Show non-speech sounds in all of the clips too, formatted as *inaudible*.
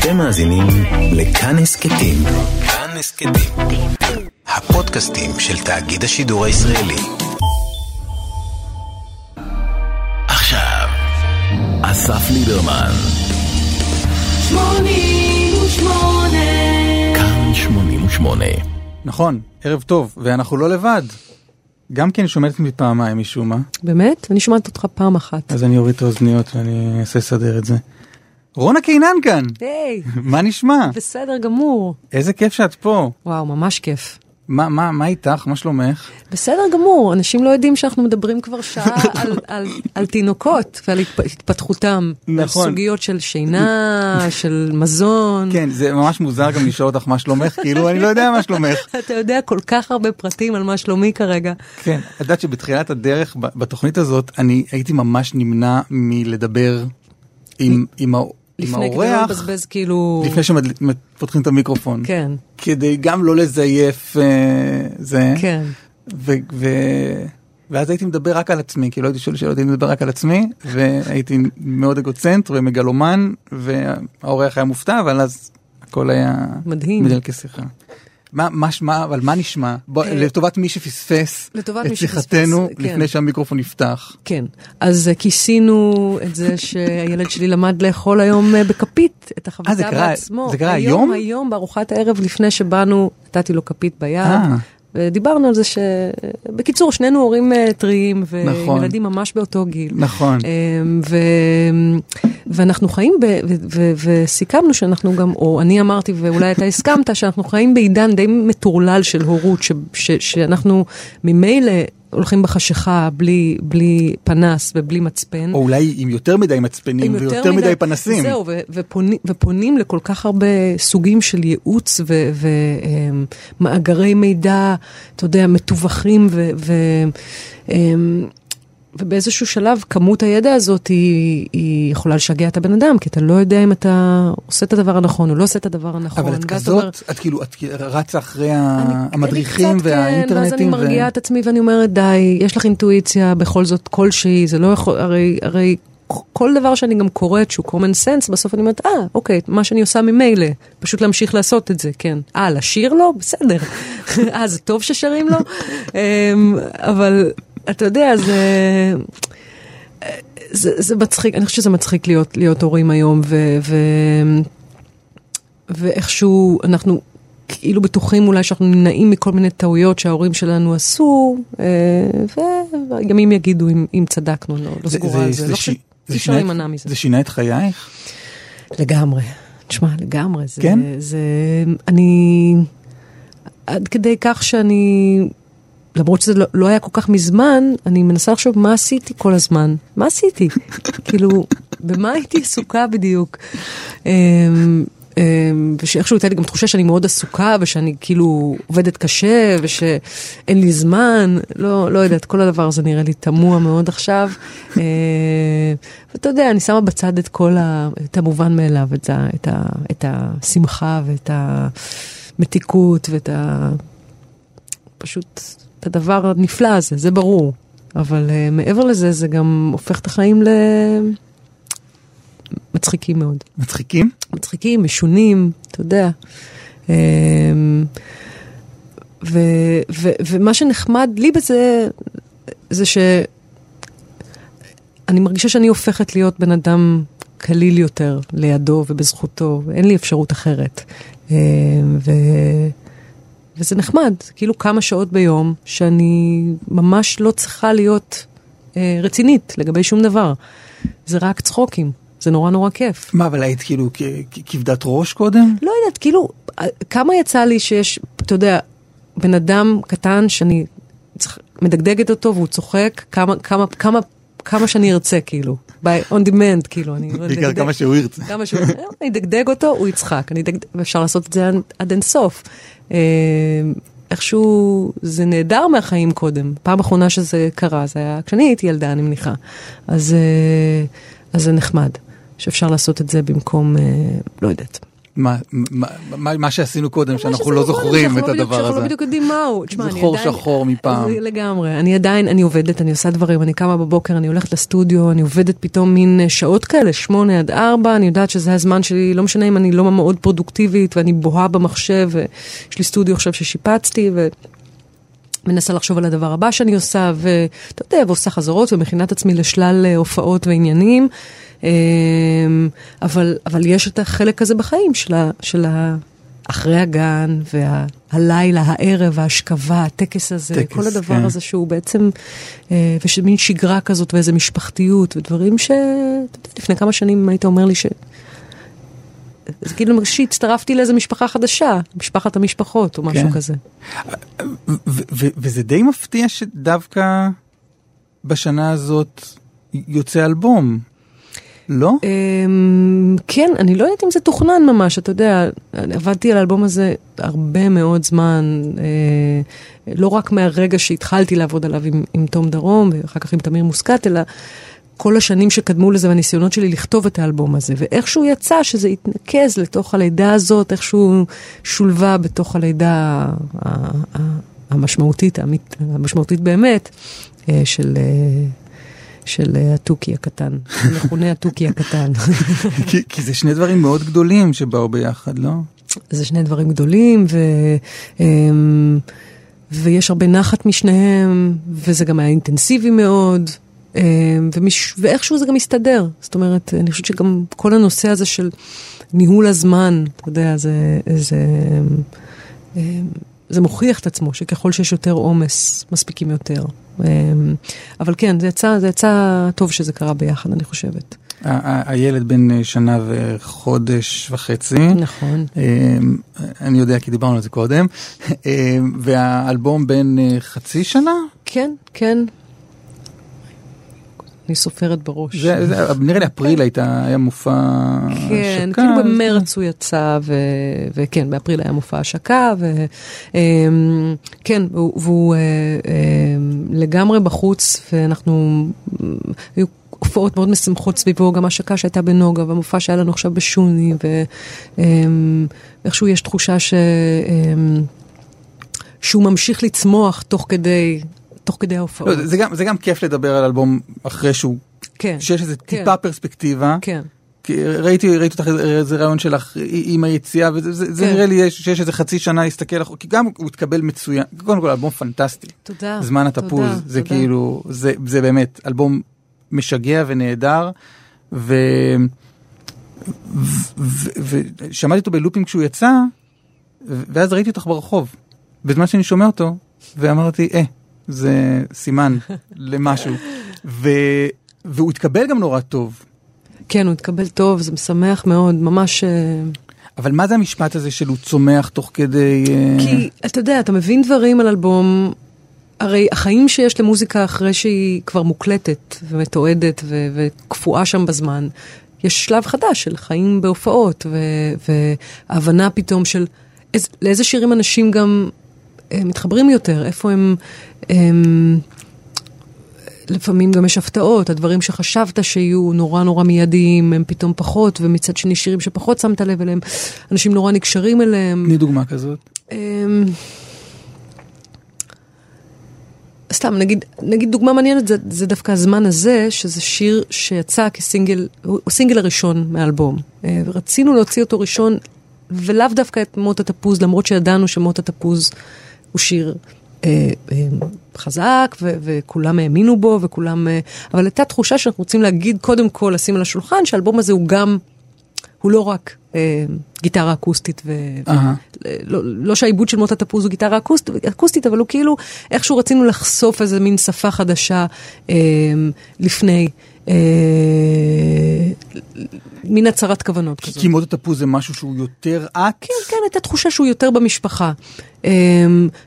אתם מאזינים לכאן הסכתים. כאן הסכתים. הפודקאסטים של תאגיד השידור הישראלי. עכשיו, אסף ליברמן. 88 כאן 88 נכון, ערב טוב, ואנחנו לא לבד. גם כן שומעת אותי פעמיים משום מה, באמת? אני שומעת אותך פעם אחת. אז אני אוריד את האוזניות ואני אנסה לסדר את זה. רונה קינן כאן, היי, *laughs* מה נשמע? בסדר גמור. איזה כיף שאת פה. וואו, ממש כיף. מה, מה, מה איתך? מה שלומך? בסדר גמור, אנשים לא יודעים שאנחנו מדברים כבר שעה *laughs* על, על, על תינוקות ועל התפ- התפתחותם. על נכון. סוגיות של שינה, *laughs* של מזון. כן, זה ממש מוזר גם לשאול אותך מה שלומך, כאילו אני לא יודע מה שלומך. אתה יודע כל כך הרבה פרטים על מה שלומי כרגע. כן, את יודעת שבתחילת הדרך בתוכנית הזאת אני הייתי ממש נמנע מלדבר עם, עם לפני כדי לא לבזבז כאילו... לפני שפותחים את המיקרופון. כן, כדי גם לא לזייף אה, זה. כן. ו, ו, ואז הייתי מדבר רק על עצמי, כי לא הייתי שואל שאלות, הייתי מדבר רק על עצמי, והייתי מאוד אגוצנט ומגלומן, והאורח היה מופתע, אבל אז הכל היה מדהים. בדל כשיחה. מה, מה, מה, אבל מה נשמע? בוא, אה, לטובת מי שפספס לטובת את שיחתנו כן. לפני שהמיקרופון נפתח. כן, אז אה, כיסינו את זה שהילד שלי למד לאכול היום אה, בכפית את החביתה בעצמו. זה קרה היום? היום? היום, בארוחת הערב לפני שבאנו, נתתי לו כפית ביד. ודיברנו על זה ש... בקיצור, שנינו הורים טריים, נכון. וילדים ממש באותו גיל. נכון. אמ, ו... ואנחנו חיים, ב... ו... ו... וסיכמנו שאנחנו גם, או אני אמרתי ואולי אתה הסכמת, *laughs* שאנחנו חיים בעידן די מטורלל של הורות, ש... ש... שאנחנו ממילא הולכים בחשיכה בלי, בלי פנס ובלי מצפן. או אולי עם יותר מדי מצפנים עם ויותר מדי פנסים. זהו, ו- ופונים, ופונים לכל כך הרבה סוגים של ייעוץ ומאגרי מידע, אתה יודע, מתווכים, ו- ו- אמ, ובאיזשהו שלב כמות הידע הזאת היא, היא יכולה לשגע את הבן אדם, כי אתה לא יודע אם אתה עושה את הדבר הנכון או לא עושה את הדבר הנכון. אבל את כזאת, אומר, את כאילו, את רצה אחרי אני- המדריכים אני קצת כן, ואז אני והאינטרנטים. ו- מרגיעה את עצמי ואני אומרת, די, יש לך אינטואיציה בכל זאת כלשהי, זה לא יכול, הרי, הרי כל דבר שאני גם קוראת שהוא common sense, בסוף אני אומרת, אה, אוקיי, מה שאני עושה ממילא, פשוט להמשיך לעשות את זה, כן. אה, לשיר לו? בסדר. *laughs* אה, זה טוב ששרים לו? *laughs* אמ, אבל אתה יודע, זה... זה, זה מצחיק, אני חושבת שזה מצחיק להיות, להיות הורים היום, ו, ו, ואיכשהו אנחנו כאילו בטוחים אולי שאנחנו נמנעים מכל מיני טעויות שההורים שלנו עשו, אה, וימים יגידו אם, אם צדקנו, לא, לא סגורה על זה. לא שי- חושבת, זה שינה- להימנע מזה. זה שינה את חייך? לגמרי. תשמע, לגמרי. זה, כן? זה, אני, עד כדי כך שאני, למרות שזה לא, לא היה כל כך מזמן, אני מנסה לחשוב מה עשיתי כל הזמן. מה עשיתי? *laughs* כאילו, במה הייתי עסוקה בדיוק? אמ, אמ, ושאיכשהו הייתה לי גם תחושה שאני מאוד עסוקה, ושאני כאילו עובדת קשה, ושאין לי זמן, לא, לא יודעת, כל הדבר הזה נראה לי תמוה מאוד עכשיו. אה, ואתה יודע, אני שמה בצד את כל ה... את המובן מאליו, את, ה, את, ה, את השמחה ואת המתיקות ואת ה... פשוט את הדבר הנפלא הזה, זה ברור. אבל uh, מעבר לזה, זה גם הופך את החיים למצחיקים מאוד. מצחיקים? מצחיקים, משונים, אתה יודע. אמ, ו, ו, ומה שנחמד לי בזה, זה שאני מרגישה שאני הופכת להיות בן אדם קליל יותר לידו ובזכותו, ואין לי אפשרות אחרת. אמ, ו, וזה נחמד, כאילו כמה שעות ביום שאני ממש לא צריכה להיות אה, רצינית לגבי שום דבר. זה רק צחוקים, זה נורא נורא כיף. מה, אבל היית כאילו כבדת ראש קודם? לא יודעת, כאילו, כמה יצא לי שיש, אתה יודע, בן אדם קטן שאני צריך- מדגדגת אותו והוא צוחק, כמה, כמה, כמה, כמה שאני ארצה, כאילו. by on demand, כאילו, אני... בעיקר כמה שהוא ירצה. כמה שהוא ירצה. *laughs* אני אדגדג אותו, הוא יצחק. אני אדגדג, ואפשר לעשות את זה עד אינסוף. אה, איכשהו זה נהדר מהחיים קודם. פעם אחרונה שזה קרה, זה היה כשאני הייתי ילדה, אני מניחה. אז, אה, אז זה נחמד, שאפשר לעשות את זה במקום, אה, לא יודעת. מה, מה, מה, שעשינו קודם, שאנחנו לא זוכרים שאנחנו את לא בדיוק- הדבר שאנחנו לא הזה. בדיוק יודעים מהו. תשמע, אני עדיין- שחור מפעם. זה לגמרי. אני עדיין, אני עובדת, אני עושה דברים, אני קמה בבוקר, אני הולכת לסטודיו, אני עובדת פתאום מין אה, שעות כאלה, שמונה עד ארבע, אני יודעת שזה הזמן שלי, לא משנה אם אני לא מאוד פרודוקטיבית ואני בוהה במחשב, ויש לי סטודיו עכשיו ששיפצתי, ו... מנסה לחשוב על הדבר הבא שאני עושה, ואתה יודע, ועושה חזרות ומכינה את עצמי לשלל אה, הופעות ועניינים. אה, אבל, אבל יש את החלק הזה בחיים של, ה, של ה, אחרי הגן, והלילה, הערב, ההשכבה, הטקס הזה, טקס, כל הדבר כן. הזה שהוא בעצם, אה, ושמין שגרה כזאת ואיזה משפחתיות, ודברים ש... לפני כמה שנים היית אומר לי ש... זה כאילו מרגיש שהצטרפתי לאיזה משפחה חדשה, משפחת המשפחות או משהו כן. כזה. וזה די מפתיע שדווקא בשנה הזאת יוצא אלבום, לא? אמ, כן, אני לא יודעת אם זה תוכנן ממש, אתה יודע, עבדתי על האלבום הזה הרבה מאוד זמן, אה, לא רק מהרגע שהתחלתי לעבוד עליו עם, עם תום דרום, ואחר כך עם תמיר מוסקת, אלא כל השנים שקדמו לזה והניסיונות שלי לכתוב את האלבום הזה, ואיכשהו יצא שזה התנקז לתוך הלידה הזאת, איכשהו שולבה בתוך הלידה המשמעותית, המשמעותית באמת, אה, של... של אה, התוכי הקטן, המכונה *laughs* התוכי הקטן. כי, כי זה שני דברים מאוד גדולים שבאו ביחד, לא? זה שני דברים גדולים, ו, אמ, ויש הרבה נחת משניהם, וזה גם היה אינטנסיבי מאוד, אמ, ומש, ואיכשהו זה גם מסתדר. זאת אומרת, אני חושבת שגם כל הנושא הזה של ניהול הזמן, אתה יודע, זה... זה אמ, זה מוכיח את עצמו, שככל שיש יותר עומס, מספיקים יותר. אמ, אבל כן, זה יצא, זה יצא טוב שזה קרה ביחד, אני חושבת. הילד בן אה, שנה וחודש וחצי. נכון. אמ, אני יודע כי דיברנו על זה קודם. *laughs* אמ, והאלבום בן אה, חצי שנה? כן, כן. אני סופרת בראש. זה, זה, נראה לי אפריל הייתה, היה מופע כן, השקה, כאילו אז- במרץ הוא יצא, ו... וכן, באפריל היה מופע השקה, וכן, והוא, והוא אה, אה, לגמרי בחוץ, ואנחנו, היו הופעות מאוד משמחות סביבו, גם השקה שהייתה בנוגה, והמופע שהיה לנו עכשיו בשוני, ואיכשהו יש תחושה ש... אה, שהוא ממשיך לצמוח תוך כדי, תוך כדי ההופעות. לא, זה, גם, זה גם כיף לדבר על אלבום אחרי שהוא, כן, שיש איזה כן. טיפה פרספקטיבה. כן. ראיתי, ראיתי אותך איזה רעיון שלך עם היציאה וזה זה, זה כן. נראה לי יש- שיש איזה חצי שנה להסתכל אחורה, כי גם הוא התקבל מצוין, קודם כל אלבום פנטסטי, תודה. זמן התפוז, תודה, זה תודה. כאילו, זה, זה באמת אלבום משגע ונהדר, ו... ושמעתי אותו בלופים כשהוא יצא, ואז ראיתי אותך ברחוב, בזמן שאני שומע אותו, ואמרתי, אה, זה סימן למשהו, ו... והוא התקבל גם נורא טוב. כן, הוא התקבל טוב, זה משמח מאוד, ממש... אה, אבל מה זה המשפט הזה של הוא צומח תוך כדי... אה, כי אתה יודע, אתה מבין דברים על אלבום, הרי החיים שיש למוזיקה אחרי שהיא כבר מוקלטת ומתועדת ו- וקפואה שם בזמן, יש שלב חדש של חיים בהופעות, והבנה פתאום של איז, לאיזה שירים אנשים גם מתחברים יותר, איפה הם... הם לפעמים גם יש הפתעות, הדברים שחשבת שיהיו נורא נורא מיידיים, הם פתאום פחות, ומצד שני שירים שפחות שמת לב אליהם, אנשים נורא נקשרים אליהם. תני דוגמה כזאת. אמ, סתם, נגיד, נגיד דוגמה מעניינת, זה, זה דווקא הזמן הזה, שזה שיר שיצא כסינגל, הוא הסינגל הראשון מהאלבום. אה, ורצינו להוציא אותו ראשון, ולאו דווקא את מות התפוז, למרות שידענו שמות התפוז הוא שיר אה, אה, חזק, ו- וכולם האמינו בו, וכולם... אה, אבל הייתה תחושה שאנחנו רוצים להגיד, קודם כל, לשים על השולחן, שהאלבום הזה הוא גם... הוא לא רק אה, גיטרה אקוסטית, ו... אהה. לא, לא שהעיבוד של מות התפוז הוא גיטרה אקוסט, אקוסטית, אבל הוא כאילו, איכשהו רצינו לחשוף איזה מין שפה חדשה אה, לפני, מין הצהרת כוונות כזאת. כי מות התפוז זה משהו שהוא יותר את. כן, כן, הייתה תחושה שהוא יותר במשפחה. אה,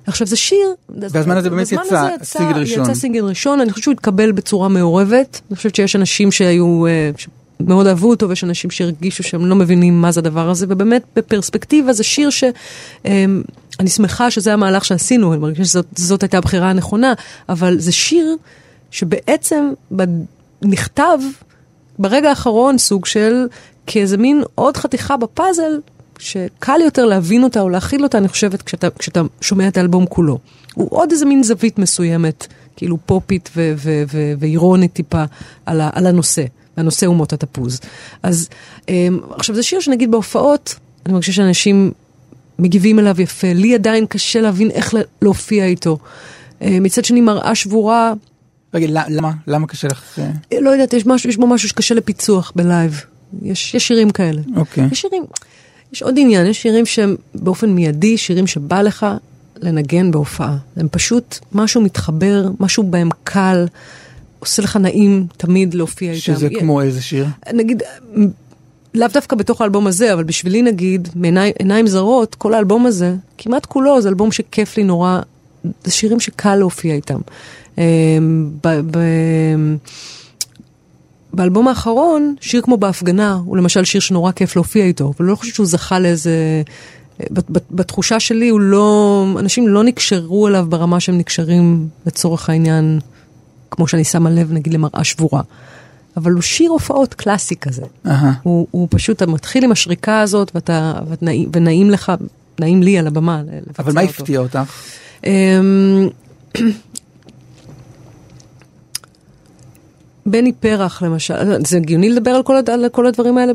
עכשיו זה שיר, והזמן הזה באמת יצא, סינגל ראשון. יצא סינגל ראשון, אני חושבת שהוא התקבל בצורה מעורבת, אני חושבת שיש אנשים שהיו, אה, מאוד אהבו אותו, ויש אנשים שהרגישו שהם לא מבינים מה זה הדבר הזה, ובאמת בפרספקטיבה זה שיר ש... אה, אני שמחה שזה המהלך שעשינו, אני מרגישה שזאת זאת הייתה הבחירה הנכונה, אבל זה שיר שבעצם נכתב ברגע האחרון סוג של כאיזה מין עוד חתיכה בפאזל שקל יותר להבין אותה או להכיל אותה, אני חושבת, כשאתה, כשאתה שומע את האלבום כולו. הוא עוד איזה מין זווית מסוימת, כאילו פופית ואירונית טיפה על, על הנושא. והנושא הוא מות התפוז. אז אמ, עכשיו זה שיר שנגיד בהופעות, אני מרגישה שאנשים מגיבים אליו יפה. לי עדיין קשה להבין איך לה- להופיע איתו. אה, מצד שני, מראה שבורה, רגע, למה? למה קשה לך? אה, אה, לא יודעת, יש, משהו, יש בו משהו שקשה לפיצוח בלייב. יש, יש שירים כאלה. אוקיי. יש שירים, יש עוד עניין, יש שירים שהם באופן מיידי, שירים שבא לך לנגן בהופעה. הם פשוט, משהו מתחבר, משהו בהם קל, עושה לך נעים תמיד להופיע איתם. שזה כמו איזה שיר? נגיד, לאו דווקא בתוך האלבום הזה, אבל בשבילי נגיד, מעיניים זרות, כל האלבום הזה, כמעט כולו, זה אלבום שכיף לי נורא, זה שירים שקל להופיע איתם. אמ, באלבום האחרון, שיר כמו בהפגנה, הוא למשל שיר שנורא כיף להופיע איתו, אבל לא חושבת שהוא זכה לאיזה... בת- בת- בתחושה שלי הוא לא, אנשים לא נקשרו אליו ברמה שהם נקשרים לצורך העניין, כמו שאני שמה לב נגיד למראה שבורה. אבל הוא שיר הופעות קלאסי כזה. אהה. הוא, הוא פשוט, אתה מתחיל עם השריקה הזאת ואתה, ואת נעים, ונעים לך, נעים לי על הבמה לבצע אבל מה אותו. הפתיע אותך? אמ, בני פרח למשל, זה הגיוני לדבר על כל, על כל הדברים האלה,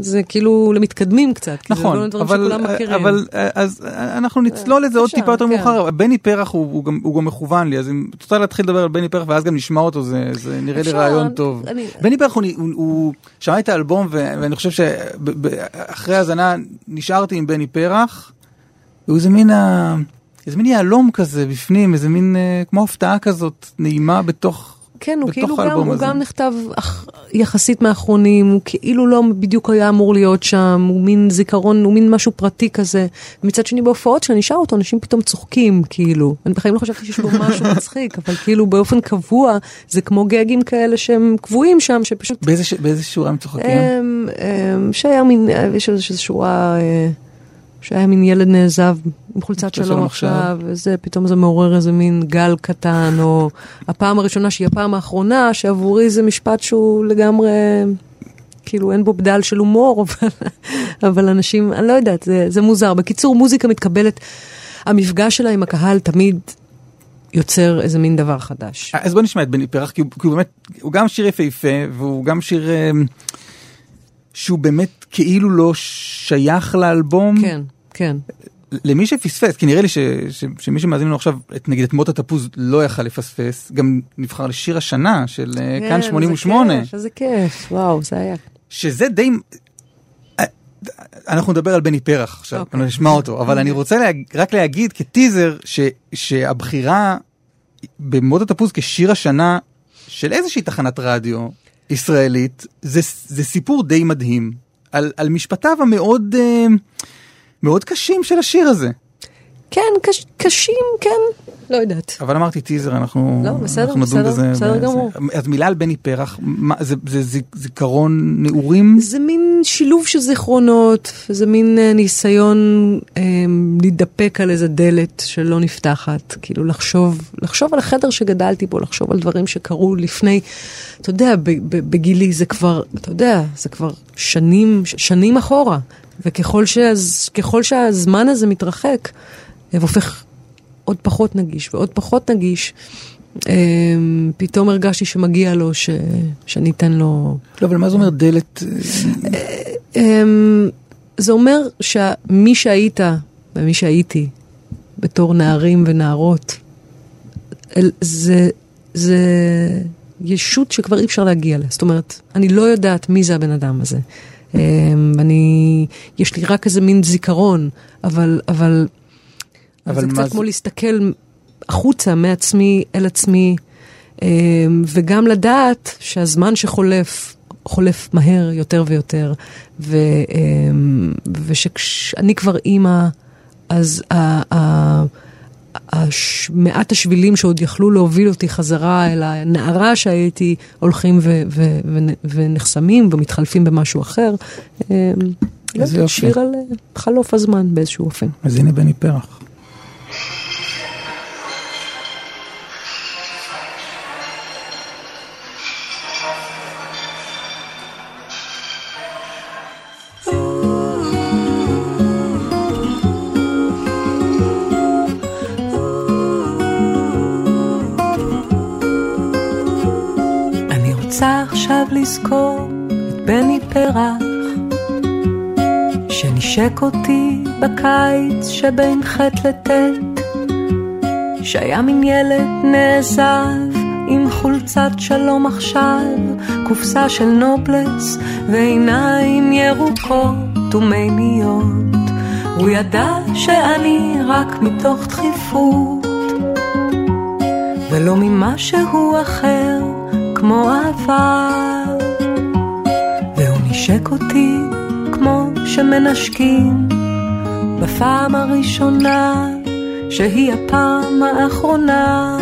זה כאילו למתקדמים קצת. כי נכון, זה לא דברים אבל, שכולם מכירים. אבל אה, אז אה, אנחנו נצלול לזה עוד טיפה יותר כן. מאוחר. בני פרח הוא, הוא, גם, הוא גם מכוון לי, אז אם את רוצה להתחיל לדבר על בני פרח ואז גם נשמע אותו, זה, זה נראה לי אפשר, רעיון טוב. אני- בני פרח הוא, הוא, הוא שמע את האלבום ו, ואני חושב שאחרי האזנה נשארתי עם בני פרח. הוא איזה מין, ה- איזה מין יהלום כזה בפנים, איזה מין אה, כמו הפתעה כזאת נעימה בתוך... כן, הוא כאילו גם, הוא הזה. גם נכתב אח, יחסית מהאחרונים, הוא כאילו לא בדיוק היה אמור להיות שם, הוא מין זיכרון, הוא מין משהו פרטי כזה. מצד שני בהופעות שאני שר אותו, אנשים פתאום צוחקים, כאילו. אני בחיים לא חשבתי שיש בו *laughs* משהו מצחיק, אבל כאילו באופן קבוע, זה כמו גגים כאלה שהם קבועים שם, שפשוט... באיזה, ש- באיזה שורה הם צוחקים? שהיה מין, אה, יש איזושהי שורה, אה, שהיה מין ילד נעזב עם חולצת שלום עכשיו. וזה פתאום זה מעורר איזה מין גל קטן, או הפעם הראשונה שהיא הפעם האחרונה, שעבורי זה משפט שהוא לגמרי, כאילו אין בו בדל של הומור, *laughs* אבל, אבל אנשים, אני לא יודעת, זה, זה מוזר. בקיצור, מוזיקה מתקבלת, המפגש שלה עם הקהל תמיד יוצר איזה מין דבר חדש. אז בוא נשמע את בני פרח, כי הוא, כי הוא באמת, הוא גם שיר יפהפה, והוא גם שיר אה, שהוא באמת כאילו לא שייך לאלבום. כן, כן. למי שפספס, כי נראה לי ש, ש, שמי שמאזין לנו עכשיו, את, נגיד את מות התפוז, לא יכל לפספס, גם נבחר לשיר השנה של אה, כאן כן, 88, איזה כיף, איזה כיף, וואו, זה היה. שזה די... אה, אנחנו נדבר על בני פרח עכשיו, אוקיי. אנחנו נשמע אותו, אבל אני רוצה להג, רק להגיד כטיזר ש, שהבחירה במות התפוז כשיר השנה של איזושהי תחנת רדיו ישראלית, זה, זה סיפור די מדהים על, על משפטיו המאוד אה, מאוד קשים של השיר הזה. כן, קש, קשים, כן, לא יודעת. אבל אמרתי טיזר, אנחנו, לא, בסדר, אנחנו נדון בסדר, בזה. בסדר. גמור. אז מילה על בני פרח, מה, זה, זה, זה זיכרון נעורים? זה מין שילוב של זיכרונות, זה מין אה, ניסיון אה, להידפק על איזה דלת שלא נפתחת, כאילו לחשוב, לחשוב על החדר שגדלתי בו, לחשוב על דברים שקרו לפני, אתה יודע, ב- ב- בגילי זה כבר, אתה יודע, זה כבר שנים, שנים אחורה, וככל שהז, שהזמן הזה מתרחק, אה, והופך עוד פחות נגיש ועוד פחות נגיש, אה, פתאום הרגשתי שמגיע לו ש, שאני אתן לו... לא, אבל מה זה אומר דלת? אמ, זה אומר שמי שהיית ומי שהייתי בתור נערים ונערות, זה, זה ישות שכבר אי אפשר להגיע אליה. זאת אומרת, אני לא יודעת מי זה הבן אדם הזה. אמ, אני, יש לי רק איזה מין זיכרון, אבל, אבל, אבל זה קצת זה- כמו להסתכל החוצה מעצמי אל עצמי, אמ, וגם לדעת שהזמן שחולף, חולף מהר יותר ויותר, ו, אמ, ושכשאני כבר אימא, אז ה- ה- מעט השבילים שעוד יכלו להוביל אותי חזרה אל הנערה שהייתי, הולכים ו- ו- ו- ונחסמים ומתחלפים במשהו אחר. לא איזה יודעת, יופי. שיר על אה, חלוף הזמן באיזשהו אופן. אז הנה בני פרח. עכשיו לזכור את בני פרח, שנשק אותי בקיץ שבין ח' לט', שהיה מין ילד נעזב עם חולצת שלום עכשיו, קופסה של נובלס ועיניים ירוקות ומימיות. הוא ידע שאני רק מתוך דחיפות, ולא ממשהו אחר כמו העבר. והוא נשק אותי כמו שמנשקים בפעם הראשונה, שהיא הפעם האחרונה.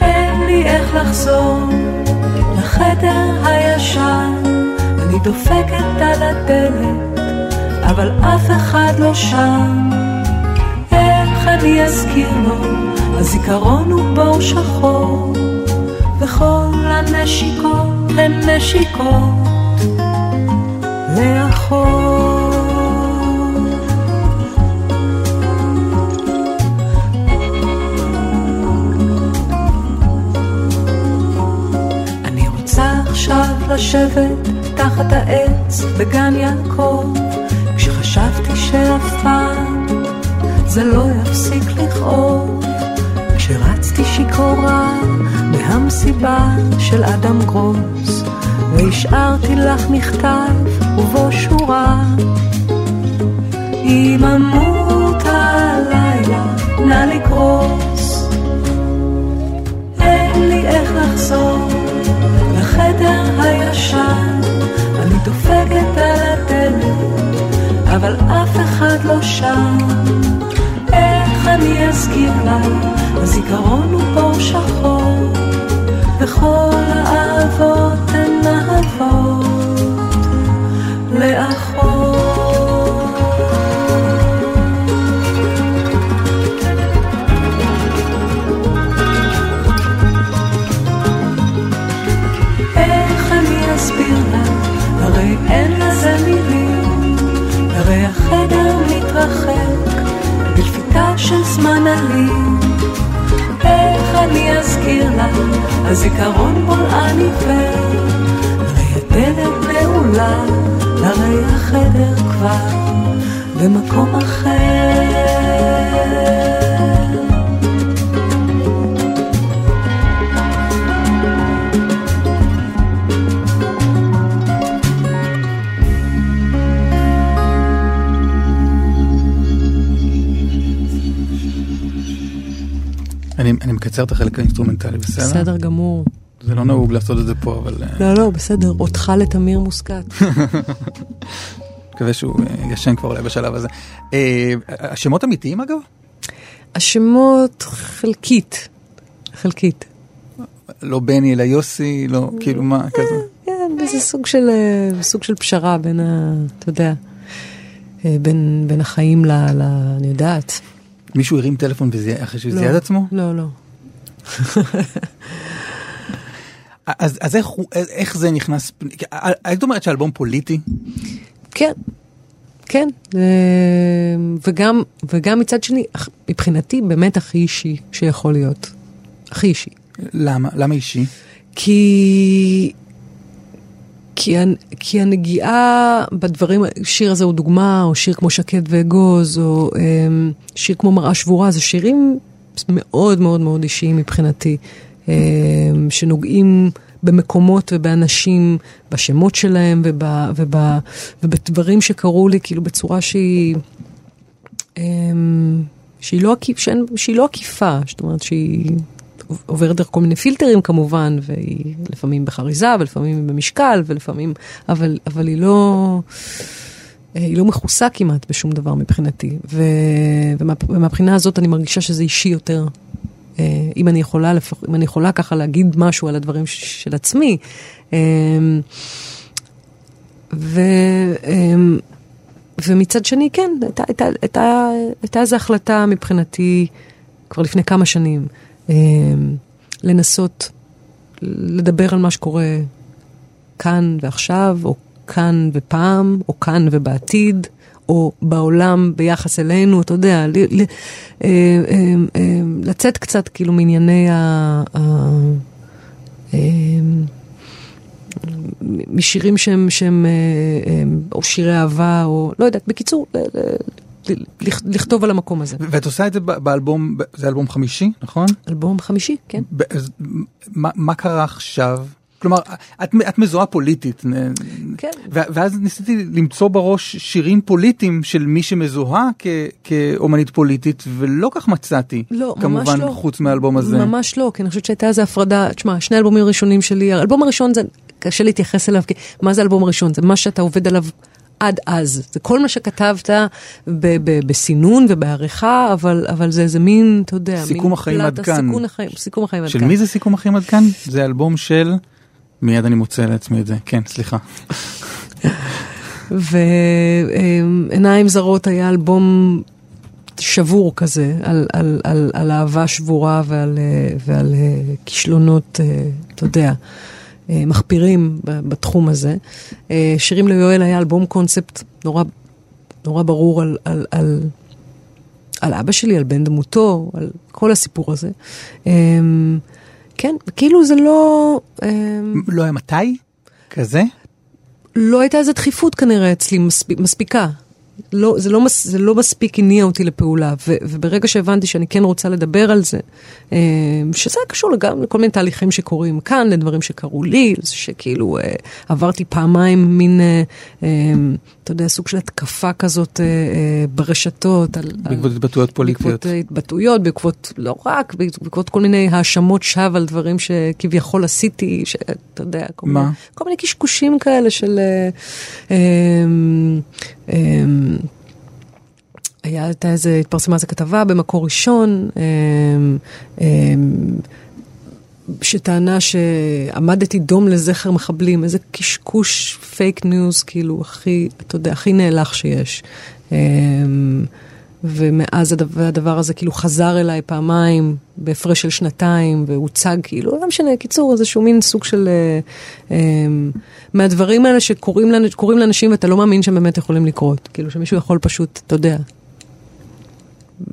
אין לי איך לחזור לחדר הישן, אני דופקת על הדלת, אבל אף אחד לא שם. איך אני אזכיר לו, הזיכרון הוא בור שחור, וכל הנשיקות הן נשיקות לאחור. אני רוצה עכשיו לשבת תחת העץ בגן יעקב, כשחשבתי שאף פעם זה לא יפסיק לכאוב. כשרצתי שיכורה מהמסיבה של אדם גרוס, והשארתי לך מכתב ובו שורה. אם אמות הלילה, נא לקרוס. אין לי איך לחזור לחדר הישן, אני דופקת על הדלת, אבל אף אחד לא שם. איך אני אזכיר לה, הזיכרון הוא בור שחור, וכל האהבות הן אהבות לאחור. איך אני אסביר לה, הרי אין לזה מילים, הרי החדר מתרחק בלפיתה של זמן אלים. איך אני אזכיר לה, הזיכרון בולען עיוור, הרי הדלת נעולה, הרי החדר כבר במקום אחר. אני, אני מקצר את החלק האינסטרומנטלי, בסדר? בסדר גמור. זה לא נהוג לעשות את זה פה, אבל אה, לא, לא, בסדר. אותך לתמיר מוסקת. *laughs* מקווה שהוא אה, ישן כבר אולי בשלב הזה. אה, השמות אמיתיים אגב? השמות חלקית. חלקית. לא בני אלא יוסי, לא, כאילו מה, כזה. כן, זה סוג של, סוג של פשרה בין ה... אתה יודע, בין, בין החיים. ל אני יודעת. מישהו הרים טלפון וזיהה- אחרי שהוא לא. זיהה את עצמו? לא, לא. *laughs* אז, אז איך, איך זה נכנס, היית אומרת שאלבום פוליטי? כן, כן. אה, וגם, וגם מצד שני, מבחינתי באמת הכי אישי שיכול להיות. הכי אישי. למה? למה אישי? כי... כי, כי הנגיעה בדברים, שיר הזה הוא דוגמה, או שיר כמו שקד ואגוז, או um, שיר כמו מראה שבורה, זה שירים מאוד מאוד מאוד אישיים מבחינתי, um, שנוגעים במקומות ובאנשים, בשמות שלהם וב, וב, ובדברים שקרו לי, כאילו בצורה שהיא... um, שהיא לא, שהיא לא עקיפה, זאת אומרת שהיא עוברת דרך כל מיני פילטרים כמובן, והיא לפעמים בחריזה, ולפעמים במשקל, ולפעמים, אבל, אבל היא לא, היא לא מכוסה כמעט בשום דבר מבחינתי. ו, ומה, ומהבחינה הזאת אני מרגישה שזה אישי יותר. אה, אם אני יכולה, לפח, אם אני יכולה ככה להגיד משהו על הדברים ש- של עצמי. אה, ו... אה, ומצד שני, כן, הייתה, הייתה, איזו החלטה מבחינתי כבר לפני כמה שנים, אה, לנסות לדבר על מה שקורה כאן ועכשיו, או כאן ופעם, או כאן ובעתיד, או בעולם ביחס אלינו, אתה יודע, ל, ל, אה, לצאת קצת כאילו מענייני ה... ה משירים שהם, שהם אה, אה, או שירי אהבה, או לא יודעת, בקיצור, לכתוב על המקום הזה. ואת עושה את זה באלבום, זה אלבום חמישי, נכון? אלבום חמישי, כן. מה, קרה עכשיו? כלומר, את, את מזוהה פוליטית, כן. ואז ניסיתי למצוא בראש שירים פוליטיים של מי שמזוהה כ- כאומנית פוליטית, ולא כך מצאתי, לא, כמובן לא. חוץ מהאלבום הזה. ממש לא, כי אני חושבת שהייתה איזו הפרדה, תשמע, שני האלבומים הראשונים שלי, האלבום הראשון זה, קשה להתייחס אליו, כי מה זה האלבום הראשון? זה מה שאתה עובד עליו עד אז. זה כל מה שכתבת ב- ב- בסינון ובעריכה, אבל, אבל זה איזה מין, אתה יודע, סיכום החיים עד כאן. סיכום החיים, סיכום החיים עד של כאן. מי זה סיכום אחים עד כאן? זה אלבום של... מיד אני מוצא לעצמי את זה, כן, סליחה. ועיניים זרות היה אלבום שבור כזה, על, על, על, על אהבה שבורה ועל, אה, ועל אה, כישלונות, אה, אתה יודע, מחפירים ב- בתחום הזה. אה, שירים ליואל היה אלבום קונספט נורא, נורא ברור על, על, על, על אבא שלי, על בן דמותו, על כל הסיפור הזה. אה, כן, כאילו זה לא... אה, לא היה מתי? כזה? לא הייתה איזו דחיפות כנראה אצלי מספיק, מספיקה. לא, זה, לא מס, זה לא מספיק הניע אותי לפעולה, ו, וברגע שהבנתי שאני כן רוצה לדבר על זה, אה, שזה קשור גם לכל מיני תהליכים שקורים כאן, לדברים שקרו לי, שכאילו אה, עברתי פעמיים מין, אה, אתה יודע, סוג של התקפה כזאת ברשתות. על, בעקבות על, התבטאויות פוליטיות. בעקבות התבטאויות, בעקבות, לא רק, בעקבות כל מיני האשמות שווא על דברים שכביכול עשיתי, שאתה יודע, כל מה? מיני, כל מיני קשקושים כאלה של... היה, הייתה איזה, התפרסמה איזה כתבה במקור ראשון, אה, אה, שטענה שעמדתי דום לזכר מחבלים, איזה קשקוש פייק ניוז, כאילו, הכי, אתה יודע, הכי נאלח שיש. ומאז הדבר, הדבר הזה כאילו חזר אליי פעמיים בהפרש של שנתיים והוצג כאילו, לא משנה, קיצור, איזשהו מין סוג של... אה, אה, מהדברים האלה שקורים לאנ- קורים לאנשים ואתה לא מאמין שהם באמת יכולים לקרות. כאילו שמישהו יכול פשוט, אתה יודע,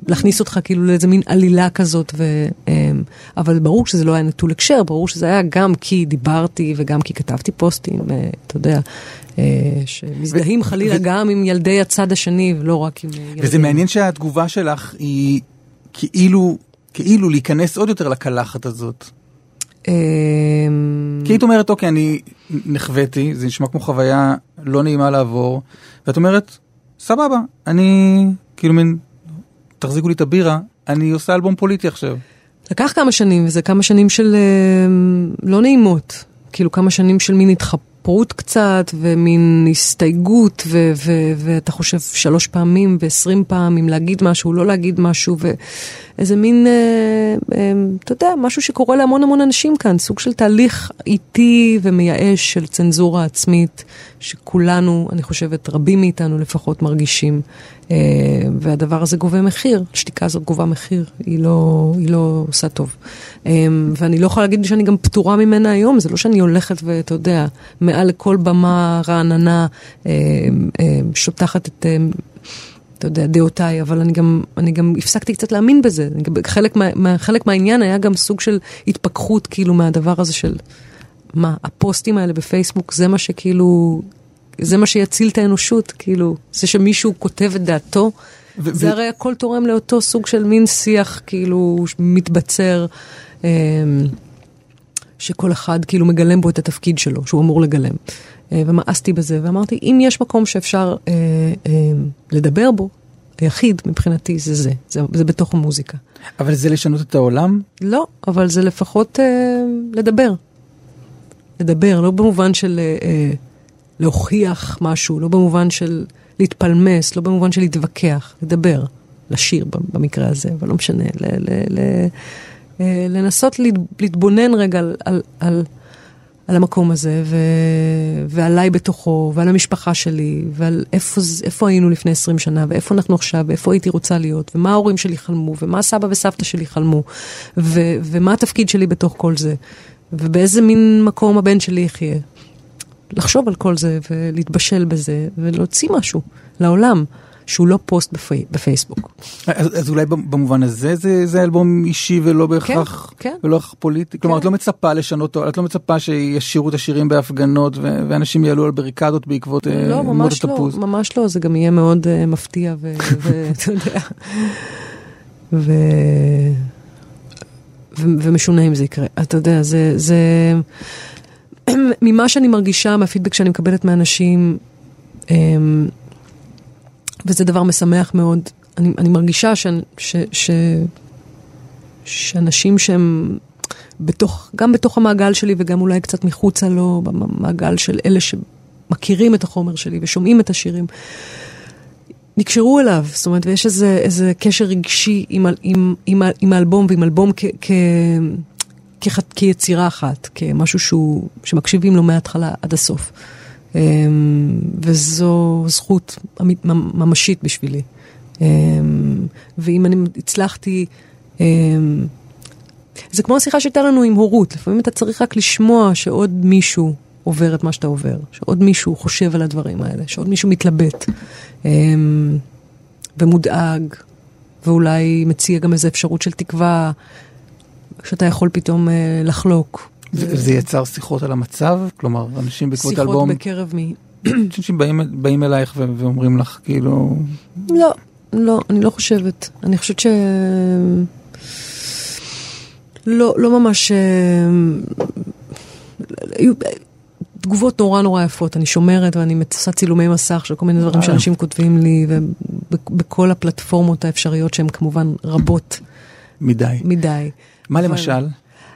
להכניס אותך כאילו לאיזה מין עלילה כזאת, ו, אמ, אבל ברור שזה לא היה נטול הקשר, ברור שזה היה גם כי דיברתי וגם כי כתבתי פוסטים, אה, אתה יודע, אה, שמזדהים ו- חלילה ו- גם עם ילדי הצד השני ולא רק עם אה, ילדים. וזה מעניין שהתגובה שלך היא כאילו, כאילו להיכנס עוד יותר לקלחת הזאת. אמ, כי היית אומרת, אוקיי, אני נחוויתי, זה נשמע כמו חוויה לא נעימה לעבור, ואת אומרת, סבבה, אני כאילו מין, תחזיקו לי את הבירה, אני עושה אלבום פוליטי עכשיו. לקח כמה שנים, וזה כמה שנים של אה, לא נעימות. כאילו כמה שנים של מין התחפרות קצת, ומין הסתייגות, ו- ו- ואתה חושב שלוש פעמים ועשרים פעם אם להגיד משהו, לא להגיד משהו, ואיזה מין, אה, אה, אתה יודע, משהו שקורה להמון המון אנשים כאן, סוג של תהליך איטי ומייאש של צנזורה עצמית, שכולנו, אני חושבת, רבים מאיתנו לפחות מרגישים. אה, והדבר הזה גובה מחיר, השתיקה הזאת גובה מחיר, היא לא, היא לא עושה טוב. אה, ואני לא יכולה להגיד שאני גם פטורה ממנה היום, זה לא שאני הולכת ואתה יודע, מעל לכל במה רעננה, אה, אה, שוטחת את... אה, אתה יודע, דעותיי, אבל אני גם, אני גם הפסקתי קצת להאמין בזה. חלק, מה, חלק מהעניין היה גם סוג של התפכחות, כאילו, מהדבר הזה של, מה, הפוסטים האלה בפייסבוק, זה מה שכאילו, זה מה שיציל את האנושות, כאילו, זה שמישהו כותב את דעתו, ו- זה ו- הרי הכל תורם לאותו סוג של מין שיח, כאילו, מתבצר, אמ, שכל אחד כאילו מגלם בו את התפקיד שלו, שהוא אמור לגלם. אה, ומאסתי בזה, ואמרתי, אם יש מקום שאפשר אה, אה, לדבר בו, היחיד מבחינתי זה זה, זה, זה בתוך המוזיקה. אבל זה לשנות את העולם? לא, אבל זה לפחות אה, לדבר. לדבר, לא במובן של אה, אה, להוכיח משהו, לא במובן של להתפלמס, לא במובן של להתווכח, לדבר, לשיר במקרה הזה, אבל לא משנה, ל, ל, ל, אה, לנסות להת, להתבונן רגע על, על, על, על המקום הזה, ו, ועליי בתוכו, ועל המשפחה שלי, ועל איפה, איפה היינו לפני 20 שנה, ואיפה אנחנו עכשיו, ואיפה הייתי רוצה להיות, ומה ההורים שלי חלמו, ומה סבא וסבתא שלי חלמו, ו, ומה התפקיד שלי בתוך כל זה, ובאיזה מין מקום הבן שלי יחיה. לחשוב על כל זה, ולהתבשל בזה, ולהוציא משהו לעולם, שהוא לא פוסט בפי, בפייסבוק. אז, אז אולי במובן הזה זה, זה אלבום אישי ולא בהכרח, כן, כן. ולא פוליטי, כלומר כן. את לא מצפה לשנות, את לא מצפה שישירו את השירים בהפגנות ו- ואנשים יעלו על בריקדות בעקבות אה, לא, מות ממש לא, התפוז. ממש לא, זה גם יהיה מאוד uh, מפתיע ואתה *laughs* יודע, ו... ומשונה אם זה יקרה. אתה יודע, זה, זה... *clears throat* ממה שאני מרגישה, מהפידבק שאני מקבלת מאנשים, אמ, וזה דבר משמח מאוד, אני, אני מרגישה ש, ש, ש, שאנשים שהם בתוך, גם בתוך המעגל שלי וגם אולי קצת מחוצה לו, במעגל של אלה שמכירים את החומר שלי ושומעים את השירים, נקשרו אליו, זאת אומרת, ויש איזה, איזה קשר רגשי עם, עם, עם, עם האלבום ועם אלבום כ, כ, כ, כיצירה אחת, כמשהו שהוא, שמקשיבים לו מההתחלה עד הסוף. אמ, וזו זכות ממשית בשבילי. אמ, ואם אני הצלחתי, אמ, זה כמו השיחה שהייתה לנו עם הורות, לפעמים אתה צריך רק לשמוע שעוד מישהו עובר את מה שאתה עובר, שעוד מישהו חושב על הדברים האלה, שעוד מישהו מתלבט ומודאג, ואולי מציע גם איזו אפשרות של תקווה, שאתה יכול פתאום לחלוק. זה יצר שיחות על המצב? כלומר, אנשים בעקבות אלבום... שיחות בקרב מי? *clears throat* אנשים באים, באים אלייך ו- ואומרים לך, כאילו... לא, לא, אני לא חושבת. אני חושבת ש... לא, לא ממש... תגובות נורא נורא יפות. אני שומרת ואני עושה צילומי מסך של כל מיני דברים שאנשים כותבים לי, ובכל הפלטפורמות האפשריות שהן כמובן רבות. מדי. מדי. מה למשל?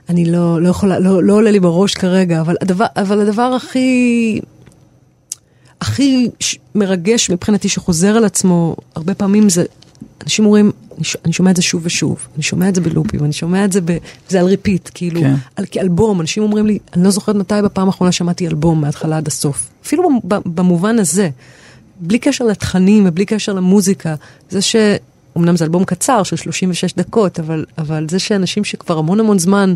אני לא, לא יכולה, לא, לא עולה לי בראש כרגע, אבל הדבר, אבל הדבר הכי, הכי מרגש מבחינתי שחוזר על עצמו, הרבה פעמים זה, אנשים אומרים, אני, ש, אני שומע את זה שוב ושוב, אני שומע את זה בלופים, אני שומע את זה, ב, זה על ריפיט, כאילו, כן. על, כאלבום, אנשים אומרים לי, אני לא זוכרת מתי בפעם האחרונה שמעתי אלבום מההתחלה עד הסוף, אפילו במובן הזה, בלי קשר לתכנים ובלי קשר למוזיקה, זה ש... אמנם זה אלבום קצר של 36 דקות, אבל, אבל זה שאנשים שכבר המון המון זמן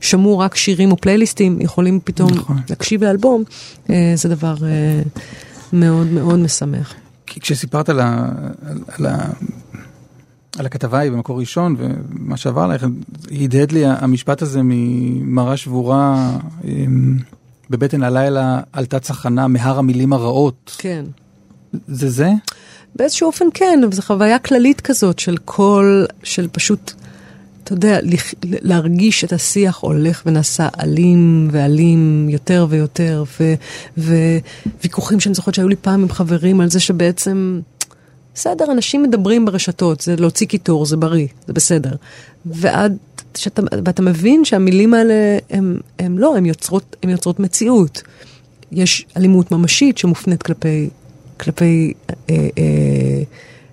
שמעו רק שירים או פלייליסטים, יכולים פתאום נכון. להקשיב לאלבום, אה, זה דבר אה, מאוד מאוד משמח. כי כשסיפרת על, ה, על, על, על הכתבה ההיא במקור ראשון ומה שעבר עלייך, הדהד לי המשפט הזה ממראה שבורה אמ, בבטן הלילה עלתה צחנה מהר המילים הרעות. כן. זה זה? באיזשהו אופן כן, אבל זו חוויה כללית כזאת של כל, של פשוט, אתה יודע, להרגיש את השיח הולך ונעשה אלים ואלים יותר ויותר, וויכוחים שאני זוכרת שהיו לי פעם עם חברים על זה שבעצם, בסדר, אנשים מדברים ברשתות, זה להוציא קיטור, זה בריא, זה בסדר. ועד שאתה, ואתה מבין שהמילים האלה, הם, הם לא, הם יוצרות, יוצרות מציאות. יש אלימות ממשית שמופנית כלפי כלפי אה, אה,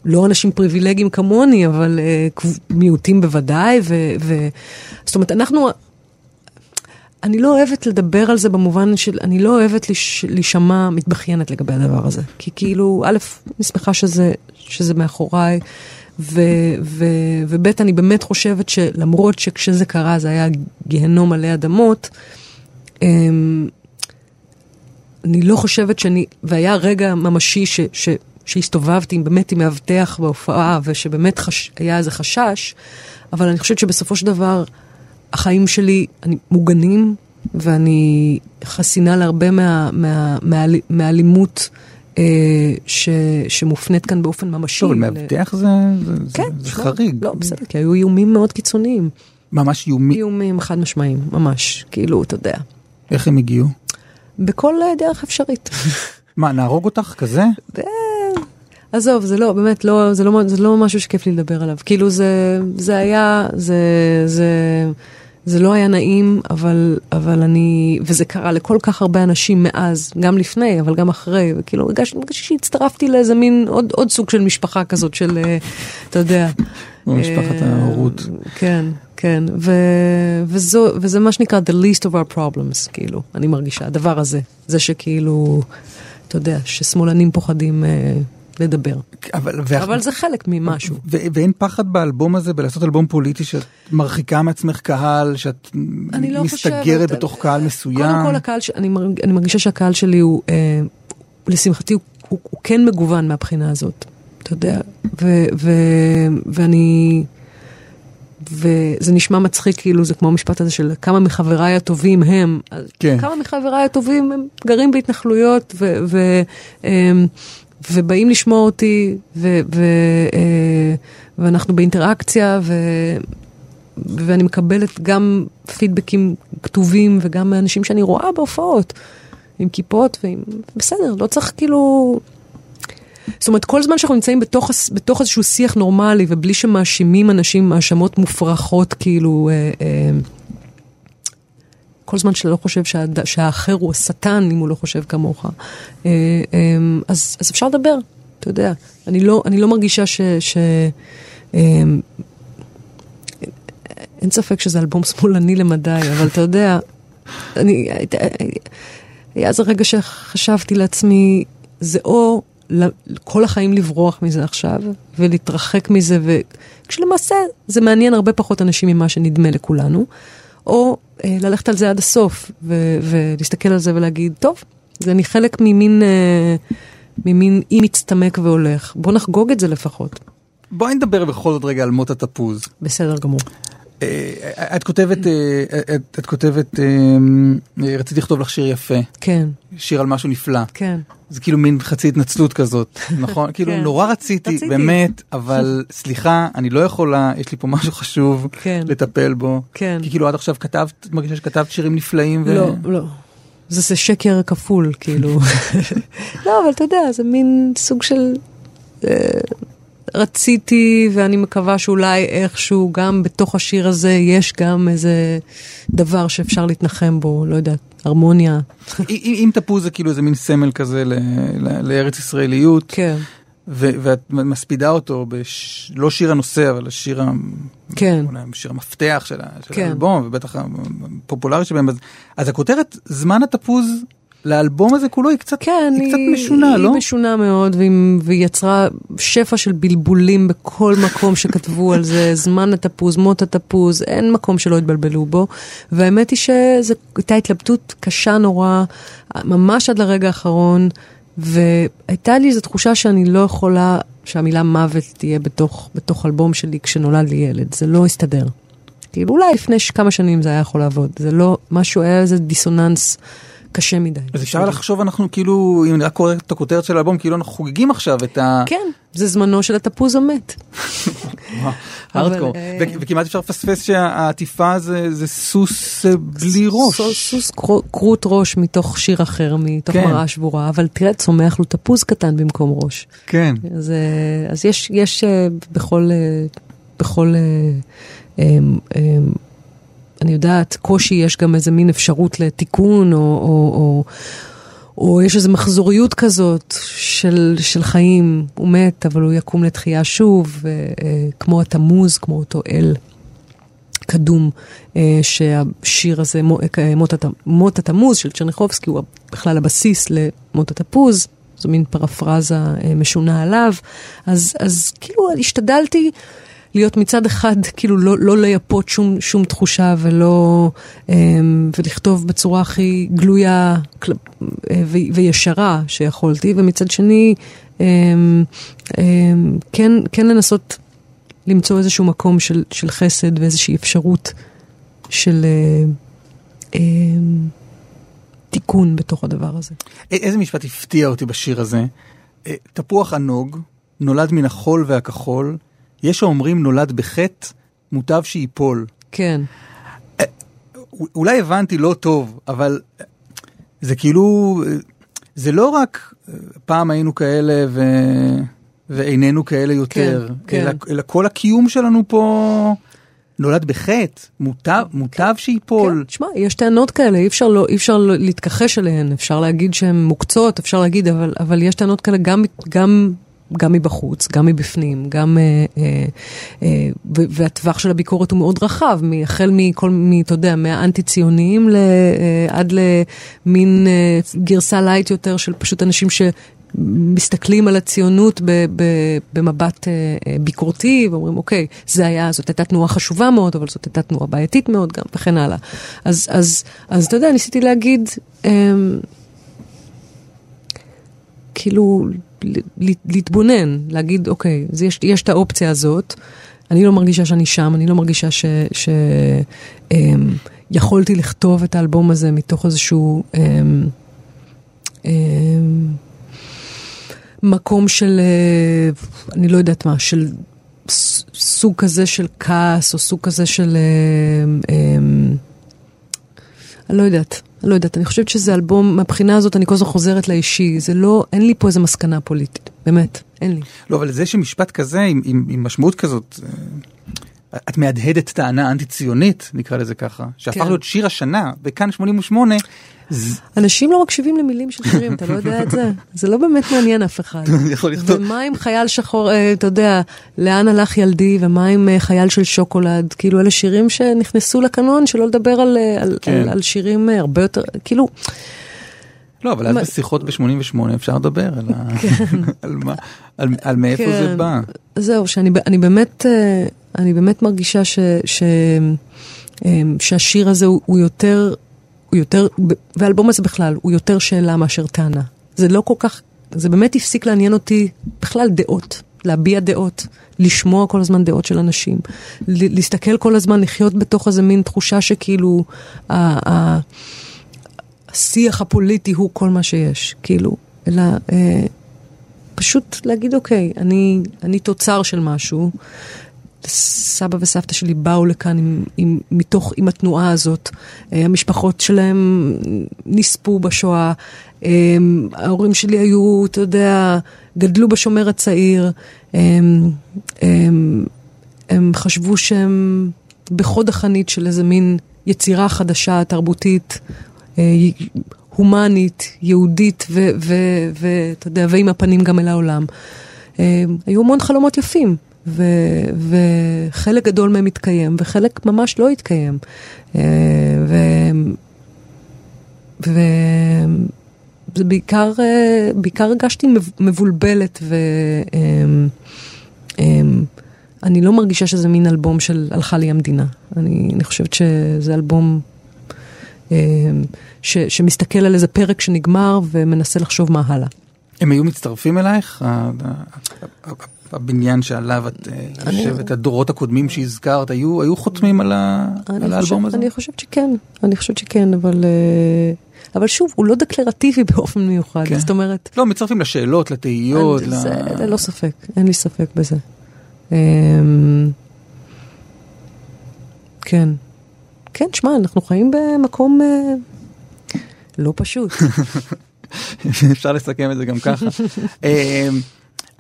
לא אנשים פריבילגיים כמוני, אבל אה, מיעוטים בוודאי, ו, ו... זאת אומרת, אנחנו... אני לא אוהבת לדבר על זה במובן של, אני לא אוהבת לש, להישמע מתבכיינת לגבי הדבר הזה. כי כאילו, א', אני שמחה שזה, שזה מאחוריי, וב', אני באמת חושבת שלמרות שכשזה קרה זה היה גיהנום מלא אדמות, אמ, אני לא חושבת שאני, והיה רגע ממשי ש, ש, שהסתובבתי באמת עם מאבטח בהופעה, ושבאמת חש, היה איזה חשש, אבל אני חושבת שבסופו של דבר, החיים שלי אני, מוגנים, ואני חסינה להרבה מה, מה, מה, מהאלימות אה, ש, שמופנית כאן באופן ממשי. טוב, מאבטח זה, זה, כן, זה לא, חריג. לא, בסדר, כי היו איומים מאוד קיצוניים. ממש איומים? איומים חד משמעיים, ממש, כאילו, אתה יודע. איך הם הגיעו? בכל דרך אפשרית. *laughs* מה, נהרוג אותך כזה? עזוב, זה לא, באמת, לא, זה, לא, זה לא משהו שכיף לי לדבר עליו. כאילו זה, זה היה, זה, זה, זה לא היה נעים, אבל, אבל אני, וזה קרה לכל כך הרבה אנשים מאז, גם לפני, אבל גם אחרי, וכאילו הרגשתי, הרגשתי שהצטרפתי לאיזה מין עוד, עוד סוג של משפחה כזאת של, אתה יודע. משפחת ההורות. כן, כן, ו, וזו, וזה מה שנקרא the least of our problems, כאילו, אני מרגישה, הדבר הזה, זה שכאילו, אתה יודע, ששמאלנים פוחדים אה, לדבר. אבל, ואח... אבל זה חלק ממשהו. ו- ואין פחד באלבום הזה בלעשות אלבום פוליטי שאת מרחיקה מעצמך קהל, שאת לא מסתגרת חושבת, בתוך קהל מסוים? קודם כל הקהל, ש... אני, מרג... אני מרגישה שהקהל שלי הוא, אה, לשמחתי, הוא, הוא, הוא כן מגוון מהבחינה הזאת. אתה יודע, ו, ו, ואני, וזה נשמע מצחיק, כאילו זה כמו המשפט הזה של כמה מחבריי הטובים הם. כן. כמה מחבריי הטובים הם גרים בהתנחלויות, ו, ו, אמ, ובאים לשמוע אותי, ו, ו, אה, ואנחנו באינטראקציה, ו, ואני מקבלת גם פידבקים כתובים וגם מאנשים שאני רואה בהופעות, עם כיפות ועם... בסדר, לא צריך כאילו... זאת אומרת, כל זמן שאנחנו נמצאים בתוך, בתוך איזשהו שיח נורמלי ובלי שמאשימים אנשים האשמות מופרכות, כאילו... אה, אה, כל זמן שאתה לא חושב שהד... שהאחר הוא השטן, אם הוא לא חושב כמוך, אה, אה, אז, אז אפשר לדבר, אתה יודע. אני לא, אני לא מרגישה ש... ש אה, אין ספק שזה אלבום שמאלני למדי, אבל אתה יודע, אני, היה איזה רגע שחשבתי לעצמי, זה או כל החיים לברוח מזה עכשיו, ולהתרחק מזה, וכשלמעשה זה מעניין הרבה פחות אנשים ממה שנדמה לכולנו, או אה, ללכת על זה עד הסוף, ו- ולהסתכל על זה ולהגיד, טוב, זה אני חלק ממין, אה, ממין אי מצטמק והולך, בוא נחגוג את זה לפחות. בואי נדבר בכל זאת רגע על מות התפוז. בסדר גמור. אה, את כותבת, אה, את, את כותבת, אה, אה, רציתי לכתוב לך שיר יפה, כן, שיר על משהו נפלא. כן. זה כאילו מין חצי התנצלות כזאת, *laughs* נכון? כאילו כן. נורא רציתי, רציתי. באמת, אבל *laughs* סליחה, אני לא יכולה, יש לי פה משהו חשוב כן. לטפל בו. כן. כי כאילו עד עכשיו כתבת, את מרגישה שכתבת שירים נפלאים ו... לא, לא. זה, זה שקר כפול, כאילו. *laughs* לא, אבל אתה יודע, זה מין סוג של... רציתי, ואני מקווה שאולי איכשהו גם בתוך השיר הזה יש גם איזה דבר שאפשר להתנחם בו, לא יודעת, הרמוניה. אם, תפוז זה כאילו איזה מין סמל כזה לארץ ישראליות, כן, ואת מספידה אותו, בש, לא שיר הנושא, אבל השיר, כן. אולי שיר המפתח של, של כן. האלבום, ובטח הפופולרי שבהם, אז, אז הכותרת זמן התפוז לאלבום הזה כולו היא קצת, כן, היא קצת משונה, היא לא? משונה מאוד, והיא, והיא יצרה שפע של בלבולים בכל מקום שכתבו על זה, *laughs* זמן התפוז, מות התפוז, אין מקום שלא התבלבלו בו. והאמת היא שזו הייתה התלבטות קשה נורא, ממש עד לרגע האחרון, והייתה לי איזו תחושה שאני לא יכולה שהמילה מוות תהיה בתוך, בתוך אלבום שלי כשנולד לי ילד, זה לא הסתדר. כאילו אולי לפני כמה שנים זה היה יכול לעבוד, זה לא, משהו, היה איזה דיסוננס קשה מדי. אז אפשר לחשוב אנחנו כאילו, אם אני רק קורא את הכותרת של האלבום, כאילו אנחנו חוגגים עכשיו את ה... כן, זה זמנו של התפוז המת. *laughs* הארדקור. אה, וכמעט אפשר לפספס שהעטיפה זה זה סוס אה, בלי ראש. סוס, כרות ראש מתוך שיר אחר, מתוך כן. מראה שבורה, אבל תראה, צומח לו תפוז קטן במקום ראש. כן. אז, אה, אז יש, יש בכל, אני יודעת, קושי, יש גם איזה מין אפשרות לתיקון, או, או, או, או יש איזו מחזוריות כזאת של, של חיים, הוא מת, אבל הוא יקום לתחייה שוב, אה, אה, כמו התמוז, כמו אותו אל. קדום, אה, שהשיר הזה, מו- אה, מות הת- מות התמוז של צ'רניחובסקי, הוא בכלל הבסיס למות התפוז, זו מין פרפרזה אה, משונה עליו. אז, אז כאילו השתדלתי להיות מצד אחד, כאילו לא, לא לייפות שום, שום תחושה ולא, אה, ולכתוב בצורה הכי גלויה אה, וישרה שיכולתי, ומצד שני, אה, כן, כן לנסות למצוא איזשהו מקום של, של חסד ואיזושהי אפשרות של תיקון בתוך הדבר הזה. איזה משפט הפתיע אותי בשיר הזה. תפוח ענוג, נולד מן החול והכחול, יש האומרים נולד בחטא, מוטב שיפול. כן, א- אולי הבנתי לא טוב, אבל אה, זה כאילו, אה, זה לא רק אה, פעם היינו כאלה ו... ואיננו כאלה יותר, כן, אלא, כן. אלא כל הקיום שלנו פה נולד בחטא, מוטב, מוטב שיפול. כן, תשמע, יש טענות כאלה, אי אפשר, לא, אי אפשר לא להתכחש אליהן, אפשר להגיד שהן מוקצות, אפשר להגיד, אבל, אבל יש טענות כאלה גם, גם, גם מבחוץ, גם מבפנים, גם, אה, אה, אה, והטווח של הביקורת הוא מאוד רחב, החל מכל, אתה יודע, מהאנטי-ציוניים עד למין גרסה לייט יותר של פשוט אנשים ש... מסתכלים על הציונות במבט ביקורתי ואומרים אוקיי זה היה זאת הייתה תנועה חשובה מאוד אבל זאת הייתה תנועה בעייתית מאוד גם וכן הלאה. אז אז אז אתה יודע ניסיתי להגיד אמ, כאילו להתבונן, להגיד, אוקיי, אז יש, יש את האופציה הזאת, אני לא מרגישה שאני שם, אני לא מרגישה שיכולתי לכתוב את האלבום הזה מתוך איזשהו... אמ, אמ, מקום של, אה, אני לא יודעת מה, של סוג כזה של כעס, או סוג כזה של... אה, אה, אני לא יודעת, אני לא יודעת. אני חושבת שזה אלבום, מהבחינה הזאת אני כל הזמן חוזרת לאישי. זה לא, אין לי פה איזה מסקנה פוליטית, באמת, אין לי. לא, אבל זה שמשפט כזה עם, עם, עם משמעות כזאת, אה, את מהדהדת טענה אנטי ציונית, נקרא לזה ככה, שהפך כן. להיות שיר השנה, וכאן 88, ז- אנשים לא מקשיבים למילים של שירים, אתה לא יודע את זה? *laughs* זה לא באמת מעניין אף אחד. יכול לכתוב. ומה עם חייל שחור, אה, אתה יודע, לאן הלך ילדי, ומה עם אה, חייל של שוקולד? כאילו, אלה שירים שנכנסו לקנון, שלא לדבר על, אה, על, כן. על, על שירים הרבה יותר, כאילו, לא, אבל אז בשיחות ב-88 אפשר לדבר על, ה... *laughs* *laughs* על, מה, על, על מאיפה זה כן. בא. זהו, שאני באמת, אני באמת מרגישה ש, ש, שהשיר הזה הוא, הוא יותר, הוא יותר, והאלבום הזה בכלל, הוא יותר שאלה מאשר טענה. זה לא כל כך, זה באמת הפסיק לעניין אותי בכלל דעות, להביע דעות, לשמוע כל הזמן דעות של אנשים, להסתכל כל הזמן, לחיות בתוך איזה מין תחושה שכאילו, ה- ה- השיח הפוליטי הוא כל מה שיש, כאילו, אלא... אה, פשוט להגיד, אוקיי, אני, אני תוצר של משהו. סבא וסבתא שלי באו לכאן עם, עם, מתוך, עם התנועה הזאת. אה, המשפחות שלהם נספו בשואה. אה, ההורים שלי היו, אתה יודע, גדלו בשומר הצעיר. אה, אה, הם חשבו שהם בחוד החנית של איזה מין יצירה חדשה, תרבותית, הומנית, יהודית, ואתה יודע, ועם הפנים גם אל העולם. היו המון חלומות יפים, ו, וחלק גדול מהם התקיים, וחלק ממש לא התקיים. אה, ו... וזה בעיקר, אה, בעיקר הרגשתי מב- מבולבלת ו... אמ, אמ, לא מרגישה שזה מין אלבום של הלכה לי המדינה. אני, אני חושבת שזה אלבום אמ, ש, שמסתכל על איזה פרק שנגמר ומנסה לחשוב מה הלאה. הם היו מצטרפים אלייך? הבניין שעליו את אה, יושבת, הדורות הקודמים שהזכרת, היו היו חותמים על ה- על האלבום הזה? אני חושבת שכן, אני חושבת שכן, אבל, אה, אבל שוב, הוא לא דקלרטיבי *laughs* באופן מיוחד, כן. זאת אומרת, לא, מצטרפים לשאלות, לתהיות. ל- זה ללא ספק, אין לי ספק בזה. אמ, כן, כן, שמע, אנחנו חיים במקום אה, לא פשוט. *laughs* אפשר לסכם את זה גם ככה. *laughs*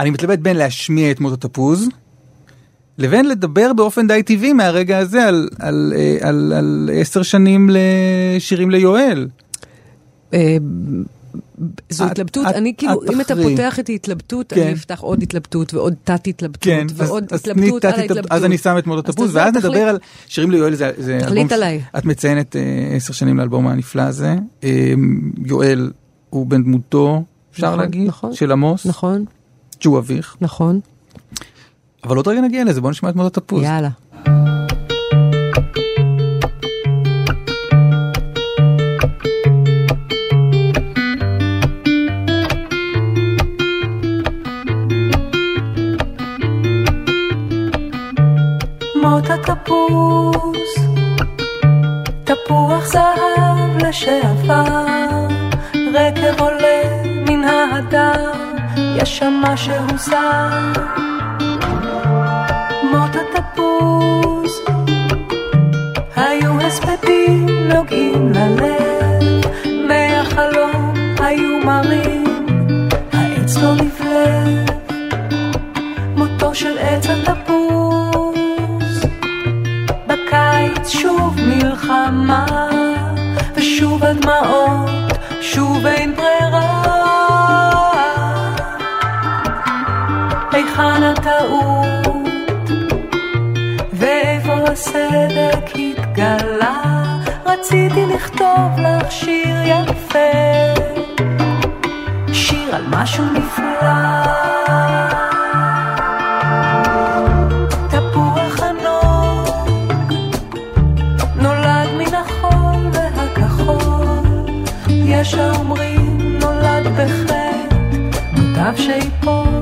אני מתלבט בין להשמיע את מות התפוז, לבין לדבר באופן די טבעי מהרגע הזה על, על, אה, על, על עשר שנים לשירים ליואל. אה, זו את- התלבטות, את- אני כאילו, את אם אתה. פותח איתי התלבטות, כן. אני אפתח עוד התלבטות ועוד תת התלבטות כן, אז, ועוד אז התלבטות על תת- ההתלבטות. אז אני שם את מות אז התפוז, ואז תחליט. נדבר על שירים ליואל, זה, זה אלבום, עליי. את מציינת אה, עשר שנים לאלבום הנפלא הזה. יואל הוא בן דמותו, אפשר נכון, להגיד, נכון. של עמוס, נכון, שהוא אביך, נכון, אבל עוד רגע נגיע לזה, בוא נשמע את מות התפוז. יאללה. מות התפוז, תפוח זהב לשעבר, רכב עולה מן ההדר, יש שם משהו זר. מות התפוז, היו הספדים נוגעים ללב, מהחלום היו מרים, העץ לא נבלב. מותו של עץ התפוז. בקיץ שוב מלחמה, ושוב הדמעות, שוב אין ברירה. היכן הטעות, ואיפה הסדק התגלה? רציתי לכתוב לך שיר יפה, שיר על משהו נפלא. יש האומרים נולד בחטא, שיפול.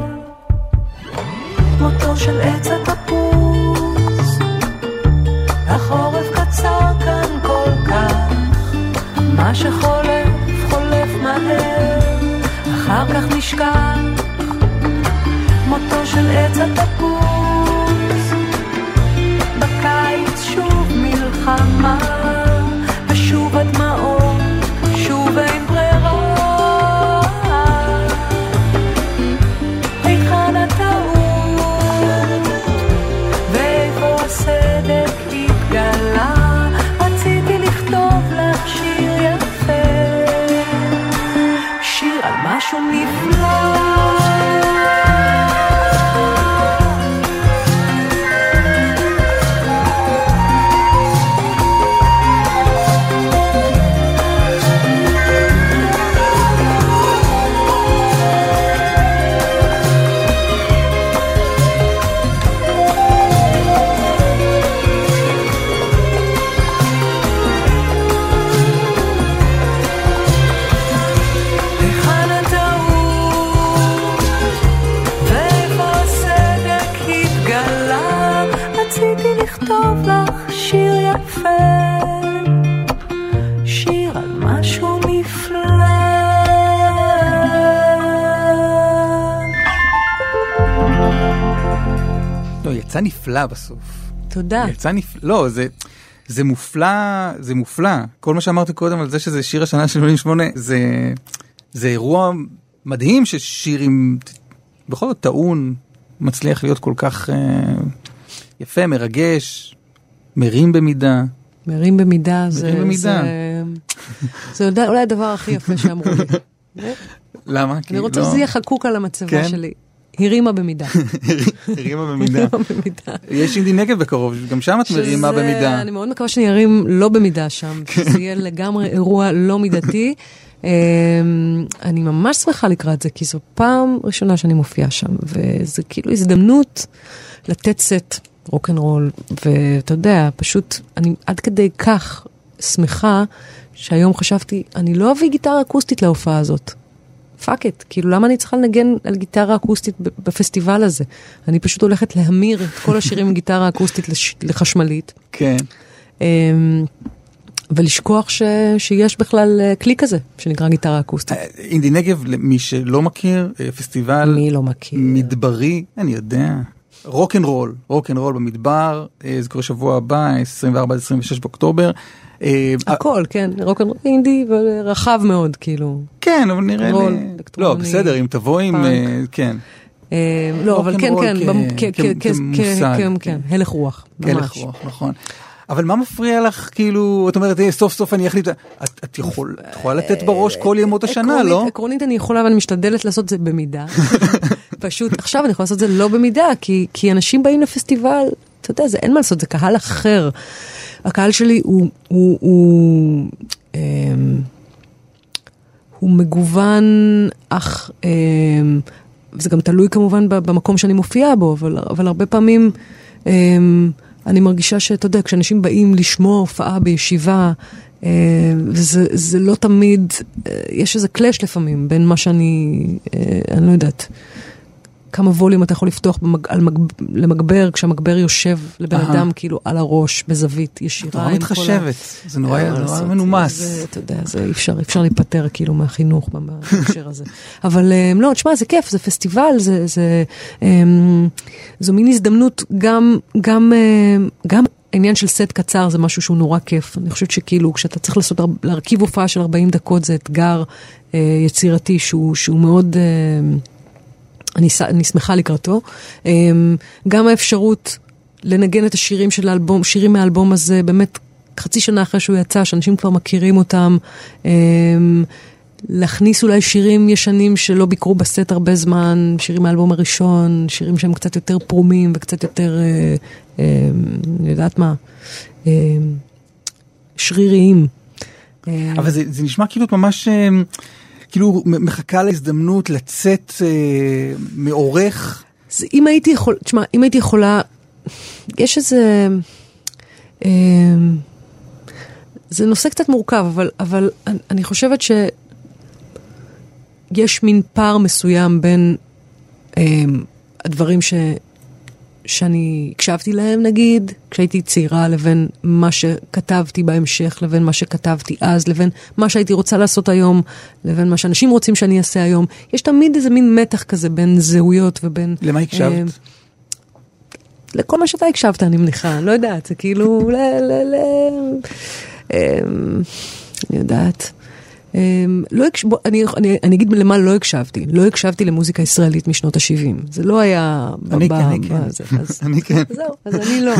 מותו של עץ התפוס, החורף קצר כאן כל כך, מה שחולף חולף מהר, אחר כך נשכח. מותו של עץ התפוס, בקיץ שוב מלחמה, יצא נפלא בסוף. תודה. יצא נפלא, לא, זה, זה מופלא, זה מופלא. כל מה שאמרתי קודם על זה שזה שיר השנה של 88, זה, זה אירוע מדהים ששיר עם, בכל זאת טעון, מצליח להיות כל כך אה, יפה, מרגש, מרים במידה. מרים במידה, זה... מרים במידה. זה- זה אולי- אולי הדבר הכי יפה שאמרו לי. *laughs* למה? אני רוצה לא- שזה יהיה חקוק על המצבה כן? שלי. *laughs* הרימה במידה. הרימה במידה. יש אינדי נגב בקרוב, גם שם את מרימה במידה. אני מאוד מקווה שאני ארים לא במידה שם, כן. שזה יהיה לגמרי אירוע לא מידתי. *laughs* אמ, אני ממש שמחה לקראת זה, כי זו פעם ראשונה שאני מופיעה שם, וזה כאילו הזדמנות לתת סט רוקנרול, ואתה יודע, פשוט, אני עד כדי כך שמחה, שהיום חשבתי, אני לא אביא גיטרה אקוסטית להופעה הזאת. fuck את, כאילו למה אני צריכה לנגן על גיטרה אקוסטית בפסטיבל הזה? אני פשוט הולכת להמיר את כל השירים עם גיטרה אקוסטית לש, לחשמלית, כן. אמ, ולשכוח ש, שיש בכלל אה, כלי כזה שנקרא גיטרה אקוסטית. אינדי נגב, למי שלא מכיר, אה, פסטיבל מי לא מכיר? מדברי, אני יודע. רוק אנד רול, רוק אנד רול במדבר, אה, זה קורה שבוע הבא, 24-26 באוקטובר. אה, הכל, כן, רוקנרול אינדי ורחב מאוד, כאילו. כן, אבל נראה לי... לא, בסדר, אם תבוא עם... אה, כן. אמ, לא, אבל כן, כן, כמושג, כן, כן. הלך רוח, הלך ממש. רוח, נכון. אבל מה מפריע לך, כאילו, את אומרת, "אה, סוף סוף אני אחליט, את, את יכול, את יכולה לתת בראש כל ימות השנה, עקרונית- לא? עקרונית אני יכולה ואני משתדלת לעשות את זה במידה. *laughs* פשוט עכשיו אני יכולה לעשות את זה לא במידה, כי, כי אנשים באים לפסטיבל, אתה יודע, זה אין מה לעשות, זה קהל אחר. הקהל שלי הוא, הוא, הוא, אמ, הוא מגוון, אך אמ, זה גם תלוי כמובן במקום שאני מופיעה בו, אבל, אבל הרבה פעמים אמ, אני מרגישה שאתה יודע, כשאנשים באים לשמוע הופעה בישיבה, אה, וזה זה לא תמיד, אה, יש איזה קלאש לפעמים בין מה שאני, אה, אני לא יודעת, כמה ווליום אתה יכול לפתוח במג, על מג, למגבר, כשהמגבר יושב לבן אהה. אדם כאילו על הראש, בזווית ישירה. את נורא עם כל ה- מתחשבת, זה נורא מה נורא לעשות, מנומס. זה, אתה יודע, זה אי אפשר, אפשר להיפטר כאילו מהחינוך בהקשר הזה. אבל אה, לא, תשמע, זה כיף, זה פסטיבל, זה, זה, אמ, זו מין הזדמנות גם, גם, אה, גם העניין של סט קצר זה משהו שהוא נורא כיף. אני חושבת שכאילו, כשאתה צריך לעשות, הר- להרכיב הופעה של 40 דקות זה אתגר אה, יצירתי שהוא, שהוא מאוד... אה, אני, אני שמחה לקראתו. אמ, גם האפשרות לנגן את השירים של האלבום, שירים מהאלבום הזה, באמת חצי שנה אחרי שהוא יצא, שאנשים כבר מכירים אותם. אמ, להכניס אולי שירים ישנים שלא ביקרו בסט הרבה זמן, שירים מהאלבום הראשון, שירים שהם קצת יותר פרומים וקצת יותר, אה, אה, אני יודעת מה, אה, שריריים. אבל זה, זה נשמע כאילו ממש אה, כאילו מחכה להזדמנות לצאת אה, מעורך. אז אם הייתי יכול, תשמע, אם הייתי יכולה, יש איזה, אה, זה נושא קצת מורכב, אבל, אבל אני, חושבת שיש מין פער מסוים בין אמ, הדברים ש... שאני הקשבתי להם נגיד, כשהייתי צעירה, לבין מה שכתבתי בהמשך, לבין מה שכתבתי אז, לבין מה שהייתי רוצה לעשות היום, לבין מה שאנשים רוצים שאני אעשה היום. יש תמיד איזה מין מתח כזה בין זהויות ובין... למה הקשבת? אמ, לכל מה שאתה הקשבת, אני מניחה, לא יודעת, זה כאילו, ל... ל, ל אמ, אני יודעת. אמ, לא הקש... בוא, אני, אני, אני אגיד למה לא הקשבתי. לא הקשבתי למוזיקה ישראלית משנות ה-70. זה לא היה... אני ב- כן, אני כן. *laughs* אז, אני כן. זהו, אז אני לא.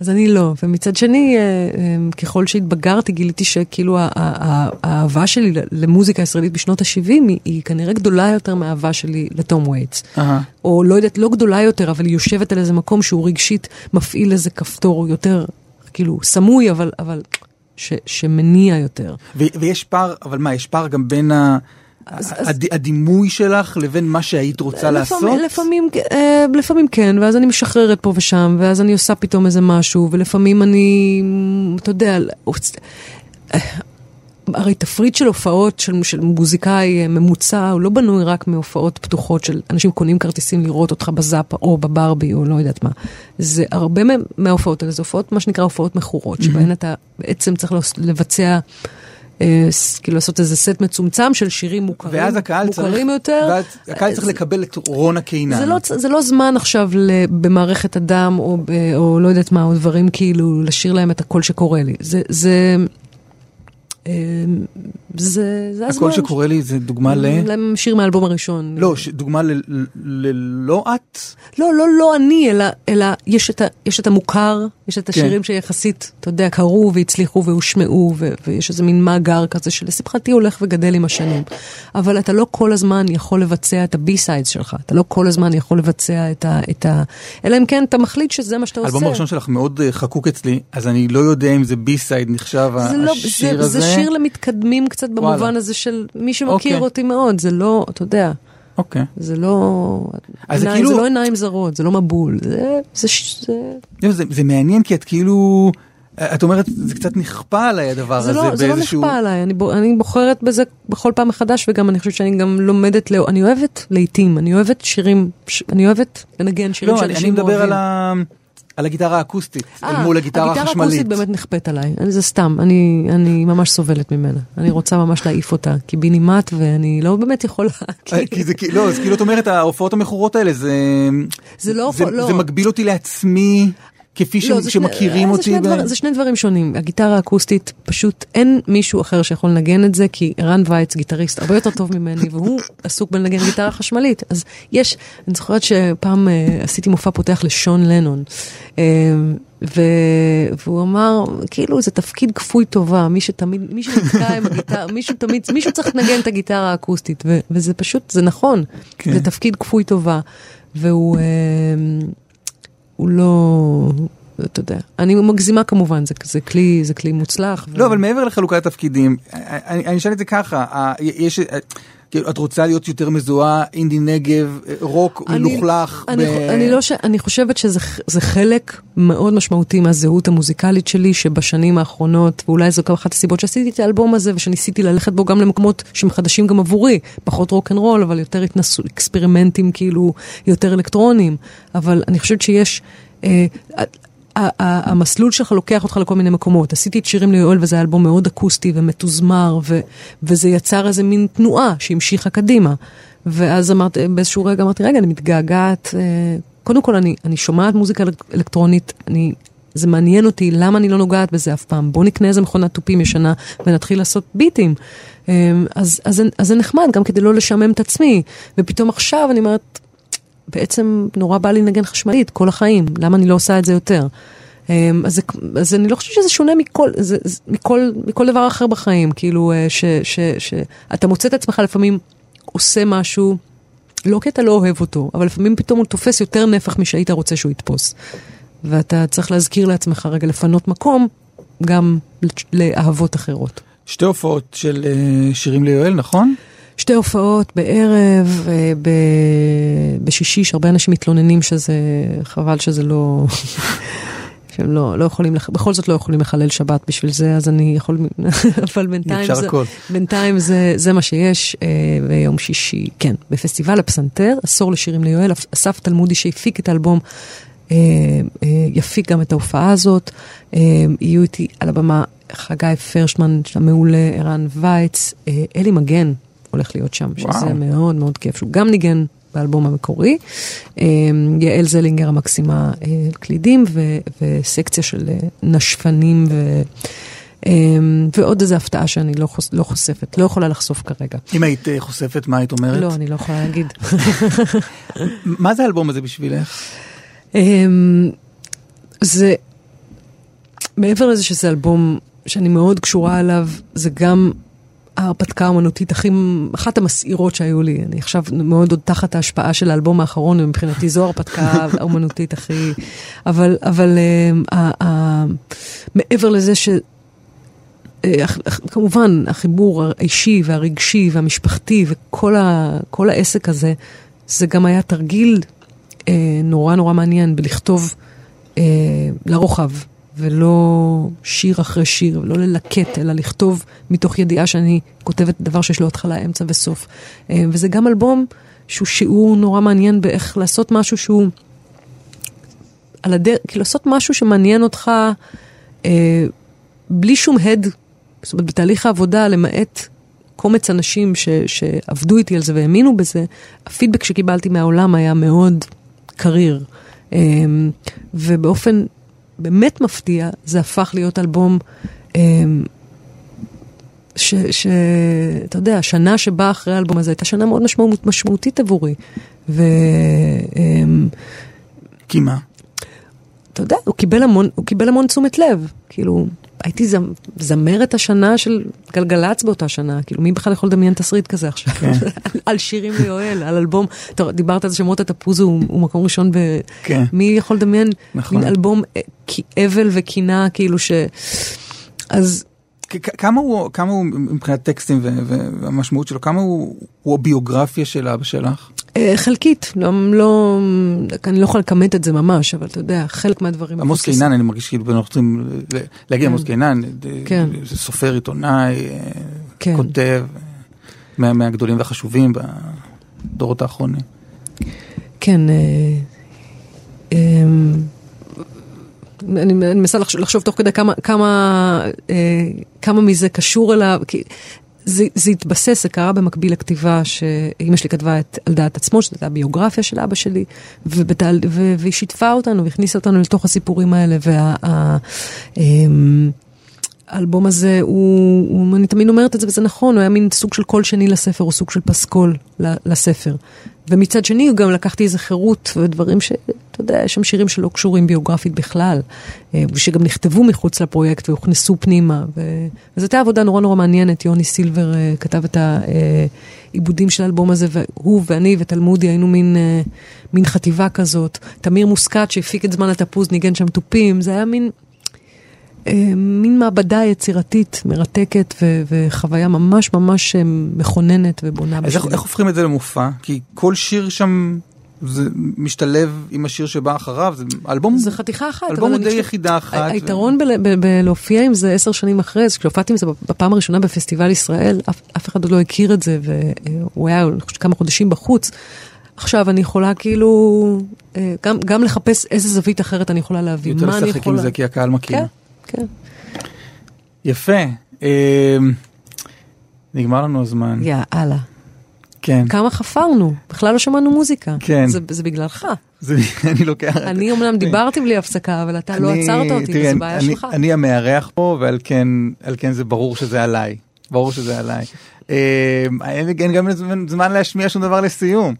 אז אני לא. ומצד שני, אה, אה, ככל שהתבגרתי, גיליתי שכאילו האהבה שלי למוזיקה ישראלית בשנות ה-70 היא, היא כנראה גדולה יותר מהאהבה שלי לתום וייטס. או לא יודעת, לא גדולה יותר, אבל היא יושבת על איזה מקום שהוא רגשית מפעיל איזה כפתור יותר, כאילו, סמוי, אבל, אבל ש, שמניע יותר. ו- ויש פער, אבל מה, יש פער גם בין ה... אז- אז- הד- הדימוי שלך לבין מה שהיית רוצה לעשות? לפעמים, לפעמים, אה, לפעמים כן, ואז אני משחררת פה ושם, ואז אני עושה פתאום איזה משהו, ולפעמים אני, אתה יודע, הרי תפריט של הופעות של, של מוזיקאי אה, ממוצע, הוא לא בנוי רק מהופעות פתוחות של אנשים קונים כרטיסים לראות אותך בזאפה או בברבי או לא יודעת מה. זה הרבה מה- מההופעות האלה, זה הופעות, מה שנקרא הופעות מכורות, שבהן אתה בעצם צריך לבצע, אה, כאילו לעשות איזה סט מצומצם של שירים מוכרים, ואז הקהל צריך, מוכרים יותר. ואז הקהל צריך אה, לקבל את רונה קינן. זה לא, זה לא זמן עכשיו במערכת הדם, או, או לא יודעת מה, או דברים כאילו, לשיר להם את הקול שקורה לי. זה, זה, אה, זה, זה הזמן. הקול שקורה לי זה דוגמה ל... להם שיר מהאלבום הראשון. לא, ש- דוגמה ל- ל- ללא את? לא, לא, לא אני, אלא, אלא יש, את ה, יש את המוכר, יש את כן. השירים שיחסית, אתה יודע, קרו והצליחו והושמעו, ו, ויש איזה מין מאגר כזה שלשמחתי הולך וגדל עם השנים. אבל אתה לא כל הזמן יכול לבצע את ה B-sides שלך, אתה לא כל הזמן יכול לבצע את ה... את ה אלא אם כן אתה מחליט שזה מה שאתה עושה. האלבום הראשון שלך מאוד אה, חקוק אצלי, אז אני לא יודע אם זה בי סייד נחשב זה, לא, השיר זה, הזה. זה שיר למתקדמים קצת במובן וואלה. הזה של מי שמכיר אוקיי. אותי מאוד, זה לא, אתה יודע, אוקיי. זה לא, אז זה עיניים, כאילו- זה לא עיניים זרות, זה לא מבול, זה, זה, זה, לא, זה, זה מעניין כי את כאילו, את אומרת, זה קצת נכפה עליי הדבר זה הזה לא, זה לא באיזשהו... נכפה עליי, אני, אני בוחרת בזה בכל פעם מחדש, וגם אני חושבת שאני גם לומדת, לא, אני אוהבת לעיתים, אני אוהבת שירים, ש, אני אוהבת לנגן שירים לא, אני, אני שאנשים מדבר אוהבים. על, ה... על הגיטרה האקוסטית, אל אה, מול הגיטרה הגיטרה החשמלית. האקוסטית באמת נכפית עליי, אני- זה סתם, אני, אני ממש סובלת ממנה. אני רוצה ממש להעיף אותה, כי בי נימט ואני לא באמת יכולה. *laughs* אה, כי זה כאילו, לא, אז כאילו את אומרת, ההופעות המכורות האלה, זה... זה לא זה, הופעות- לא. זה מגביל אותי לעצמי, כפי ש... לא, שני- שמכירים אה, אותי. זה שני, ב- דבר, זה שני דברים שונים. הגיטרה האקוסטית, פשוט אין מישהו אחר שיכול לנגן את זה, כי ערן וייץ, גיטריסט הרבה יותר טוב ממני, והוא *laughs* עסוק בלנגן גיטרה חשמלית. אז יש, אני זוכרת שפעם אה, עשיתי מופע פותח לשון לנון, אה, ו... והוא אמר, כאילו זה תפקיד כפוי טובה, מי שתמיד, מי שנתקע עם הגיטרה, מישהו תמיד, מישהו צריך לנגן את הגיטרה האקוסטית, ו... וזה פשוט, זה נכון, כן. זה תפקיד כפוי טובה, והוא... אה, הוא לא, אתה יודע, אני מגזימה כמובן, זה, זה, כלי, זה כלי מוצלח. ו- לא, אבל מעבר לחלוקת תפקידים, אני אני אשאל את זה ככה, יש... כאילו, את רוצה להיות יותר מזוהה, אינדי נגב, רוק אני- מלוכלך. אני, ב- אני, לא ש... אני חושבת שזה זה חלק מאוד משמעותי מהזהות המוזיקלית שלי, שבשנים האחרונות, ואולי זו גם אחת הסיבות שעשיתי את האלבום הזה, ושניסיתי ללכת בו גם למקומות שהם חדשים גם עבורי, פחות רוק אנד רול, אבל יותר התנסו, אקספרימנטים כאילו יותר אלקטרוניים. אבל אני חושבת שיש... אה, המסלול שלך לוקח אותך לכל מיני מקומות. עשיתי את שירים ליואל וזה אלבום מאוד אקוסטי ומתוזמר, ו- וזה יצר איזה מין תנועה שהמשיכה קדימה. ואז אמרתי, באיזשהו רגע אמרתי, רגע, אני מתגעגעת. אה, קודם כל, אני, אני שומעת מוזיקה אלק- אלקטרונית, אני, זה מעניין אותי, למה אני לא נוגעת בזה אף פעם? בוא נקנה איזה מכונת תופים ישנה ונתחיל לעשות ביטים. אה, אז, אז, אז זה נחמד, גם כדי לא לשעמם את עצמי. ופתאום עכשיו אני אומרת, בעצם נורא בא לי לנגן חשמלית כל החיים, למה אני לא עושה את זה יותר? אמ, אז, אז אני לא חושבת שזה שונה מכל, זה, זה, מכל, מכל דבר אחר בחיים, כאילו אה, ש, ש, ש, אתה מוצא את עצמך לפעמים עושה משהו, לא כי אתה לא אוהב אותו, אבל לפעמים פתאום הוא תופס יותר נפח משהיית רוצה שהוא יתפוס. ואתה צריך להזכיר לעצמך רגע לפנות מקום גם לאהבות אחרות. שתי הופעות של אה, שירים ליואל, נכון? שתי הופעות בערב, אה, ב... בשישי, שהרבה אנשים מתלוננים שזה, חבל שזה לא... *laughs* שהם לא, לא יכולים, לח- בכל זאת לא יכולים לחלל שבת בשביל זה, אז אני יכול, *laughs* אבל בינתיים, זה, הכל. בינתיים זה, זה מה שיש, אה, ביום שישי, כן, בפסטיבל הפסנתר, עשור לשירים ליואל, אסף תלמודי שהפיק את האלבום, אה, אה, יפיק גם את ההופעה הזאת, אה, יהיו איתי על הבמה חגי פרשמן המעולה, ערן וייץ, אה, אלי מגן הולך להיות שם, שזה וואו. מאוד מאוד כיף, שהוא גם ניגן באלבום המקורי. אה, יעל זלינגר המקסימה אה, קלידים ו- וסקציה של אה, נשפנים ו... אה, ועוד איזו הפתעה שאני לא, חוש, לא חושפת, לא יכולה לחשוף כרגע. אם היית אה, חושפת, מה היית אומרת? לא, אני לא יכולה להגיד. *laughs* מה זה האלבום הזה בשבילך? אמ, זה, מעבר לזה שזה אלבום שאני מאוד קשורה אליו, זה גם ההרפתקה האמנותית הכי, אחת המסעירות שהיו לי. אני עכשיו מאוד עוד תחת ההשפעה של האלבום האחרון, ומבחינתי זו ההרפתקה האמנותית הכי... אבל, אבל אמ, ה- ה- מעבר לזה ש... אה, כמובן, החיבור האישי והרגשי והמשפחתי וכל ה, העסק הזה, זה גם היה תרגיל אה, נורא נורא מעניין בלכתוב אה, לרוחב, ולא שיר אחרי שיר, ולא ללקט, אלא לכתוב מתוך ידיעה שאני כותבת דבר שיש לו התחלה, אמצע וסוף. אה, וזה גם אלבום שהוא שיעור נורא מעניין באיך לעשות משהו שהוא על הדרך, כאילו לעשות משהו שמעניין אותך אה, בלי שום הד, זאת אומרת, בתהליך העבודה, למעט קומץ אנשים ש, שעבדו איתי על זה והאמינו בזה, הפידבק שקיבלתי מהעולם היה מאוד קריר. אמ, ובאופן באמת מפתיע, זה הפך להיות אלבום אמ, ש, ש... אתה יודע, השנה שבאה אחרי האלבום הזה הייתה שנה מאוד משמעות, משמעותית עבורי. ו... אמ, כי מה? אתה יודע, הוא קיבל המון, הוא קיבל המון תשומת לב. כאילו, הייתי זמ, זמרת השנה של גלגלצ באותה שנה, כאילו, מי בכלל יכול לדמיין תסריט כזה עכשיו? כן. על, *laughs* על שירים ליואל, על אלבום, אתה דיברת על שמות התפוז הוא, הוא מקום ראשון ב... כן. מי יכול לדמיין נכון. מין אלבום אה, אבל וקינה, כאילו ש... אז כמה הוא, כמה הוא מבחינת טקסטים והמשמעות שלו, כמה הוא, הוא הביוגרפיה של אבא שלך? אה, חלקית, לא, לא, אני לא יכולה לכמת את זה ממש, אבל אתה יודע, חלק מהדברים... עמוס. קינן, אני מרגיש כאילו אנחנו צריכים להגיד כן. עמוס קינן, כן. זה סופר עיתונאי, אה, כן. כותב, מה- מהגדולים והחשובים בדורות האחרונים. כן, אה, אמ, אני אני מנסה לחשוב, לחשוב תוך כדי כמה, כמה, אה, כמה מזה קשור אליו, כי זה, זה התבסס, זה קרה במקביל לכתיבה שאימא שלי כתבה את, על דעת עצמו, שזו הייתה הביוגרפיה של אבא שלי, ובתל, ו, והיא שיתפה אותנו והכניסה אותנו לתוך הסיפורים האלה, וה... ה, אמ, האלבום הזה הוא, הוא, אני תמיד אומרת את זה וזה נכון, הוא היה מין סוג של קול שני לספר, הוא סוג של פסקול לספר. ומצד שני, גם לקחתי איזה חירות ודברים ש, אתה יודע, יש שם שירים שלא קשורים ביוגרפית בכלל, אה, ושגם נכתבו מחוץ לפרויקט והוכנסו פנימה. ו... וזאת הייתה עבודה נורא נורא מעניינת, יוני סילבר אה, כתב את העיבודים של האלבום הזה, והוא ואני ותלמודי היינו מין, אה, מין חטיבה כזאת. תמיר מוסקת שהפיק את זמן התפוז, ניגן שם תופים, זה היה מין... אה, מין מעבדה יצירתית, מרתקת ו- וחוויה ממש ממש אה, מכוננת ובונה אז איך. איך הופכים את זה למופע? כי כל שיר שם זה משתלב עם השיר שבא אחריו, זה אלבום, זה חתיכה אחת, אלבום הוא די חושבת- יחידה אחת. היתרון ב- בלהופיע עם זה עשר שנים אחרי, אז כשהופעתי עם זה בפעם הראשונה בפסטיבל ישראל, אף, אף אחד עוד לא הכיר את זה, והוא היה אני חושבת, כמה חודשים בחוץ. עכשיו אני יכולה כאילו אה, גם, גם לחפש איזה זווית אחרת אני יכולה להביא. יותר מה אני לשחק עם יכולה... זה כי הקהל מכיר. כן, כן. יפה. אה, נגמר לנו הזמן. יאללה. כן. כמה חפרנו, בכלל לא שמענו מוזיקה. כן. זה, זה בגללך. זה, *laughs* אני לוקח... אני אומנם דיברתי בלי הפסקה, אבל אתה לא אני- עצרת אותי, תראי, וזו בעיה אני, שלך. אני המארח פה, ועל כן, כן זה ברור שזה עליי. ברור שזה עליי. אה, אין גם זמן- להשמיע שום דבר לסיום.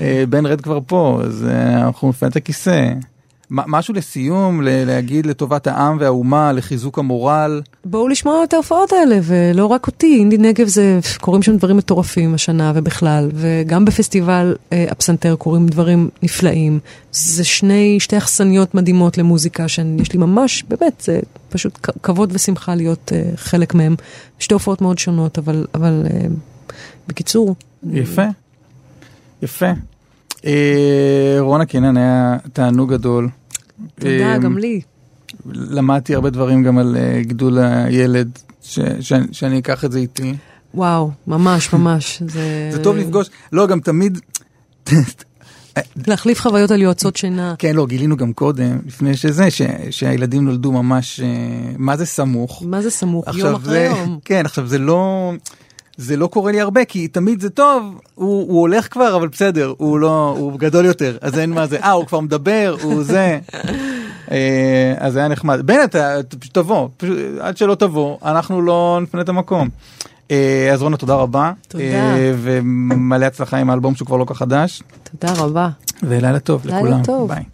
אה, בן רד כבר פה, אז אנחנו נפנה את הכיסא. משהו לסיום, להגיד לטובת העם והאומה, לחיזוק המורל. בואו לשמוע את ההופעות האלה, ולא רק אותי, אינדי נגב זה, קורים שם דברים מטורפים השנה ובכלל, וגם בפסטיבל אה, הפסנתר קורים דברים נפלאים. זה שני, שתי אכסניות מדהימות למוזיקה, שיש לי ממש, באמת, זה פשוט כבוד ושמחה להיות אה, חלק מהם. שתי הופעות מאוד שונות, אבל, אבל אה, בקיצור, יפה. יפה. אה, רונה קינן היה תענוג גדול. תודה, אה, גם לי. למדתי הרבה דברים גם על אה, גידול הילד, ש, ש, שאני אקח את זה איתי. וואו, ממש, ממש. *laughs* זה, זה טוב לפגוש, לא, גם תמיד, *laughs* להחליף חוויות על יועצות שינה. כן, לא, גילינו גם קודם, לפני שזה, ש, שהילדים נולדו ממש, מה זה סמוך. מה זה סמוך? יום אחרי יום. כן, עכשיו זה לא, זה לא קורה לי הרבה, כי תמיד זה טוב, הוא, הוא הולך כבר, אבל בסדר, הוא לא, הוא גדול יותר, אז אין מה זה, אה, הוא כבר מדבר, הוא זה. אה, אז זה היה נחמד. בנט, אתה פשוט תבוא, פשוט, עד שלא תבוא, אנחנו לא נפנה את המקום. אה, אז רונה, תודה רבה. תודה. אה, ומלא הצלחה עם האלבום שהוא כבר לא כך חדש, תודה רבה. ולילה טוב לילה לכולם. טוב. ביי.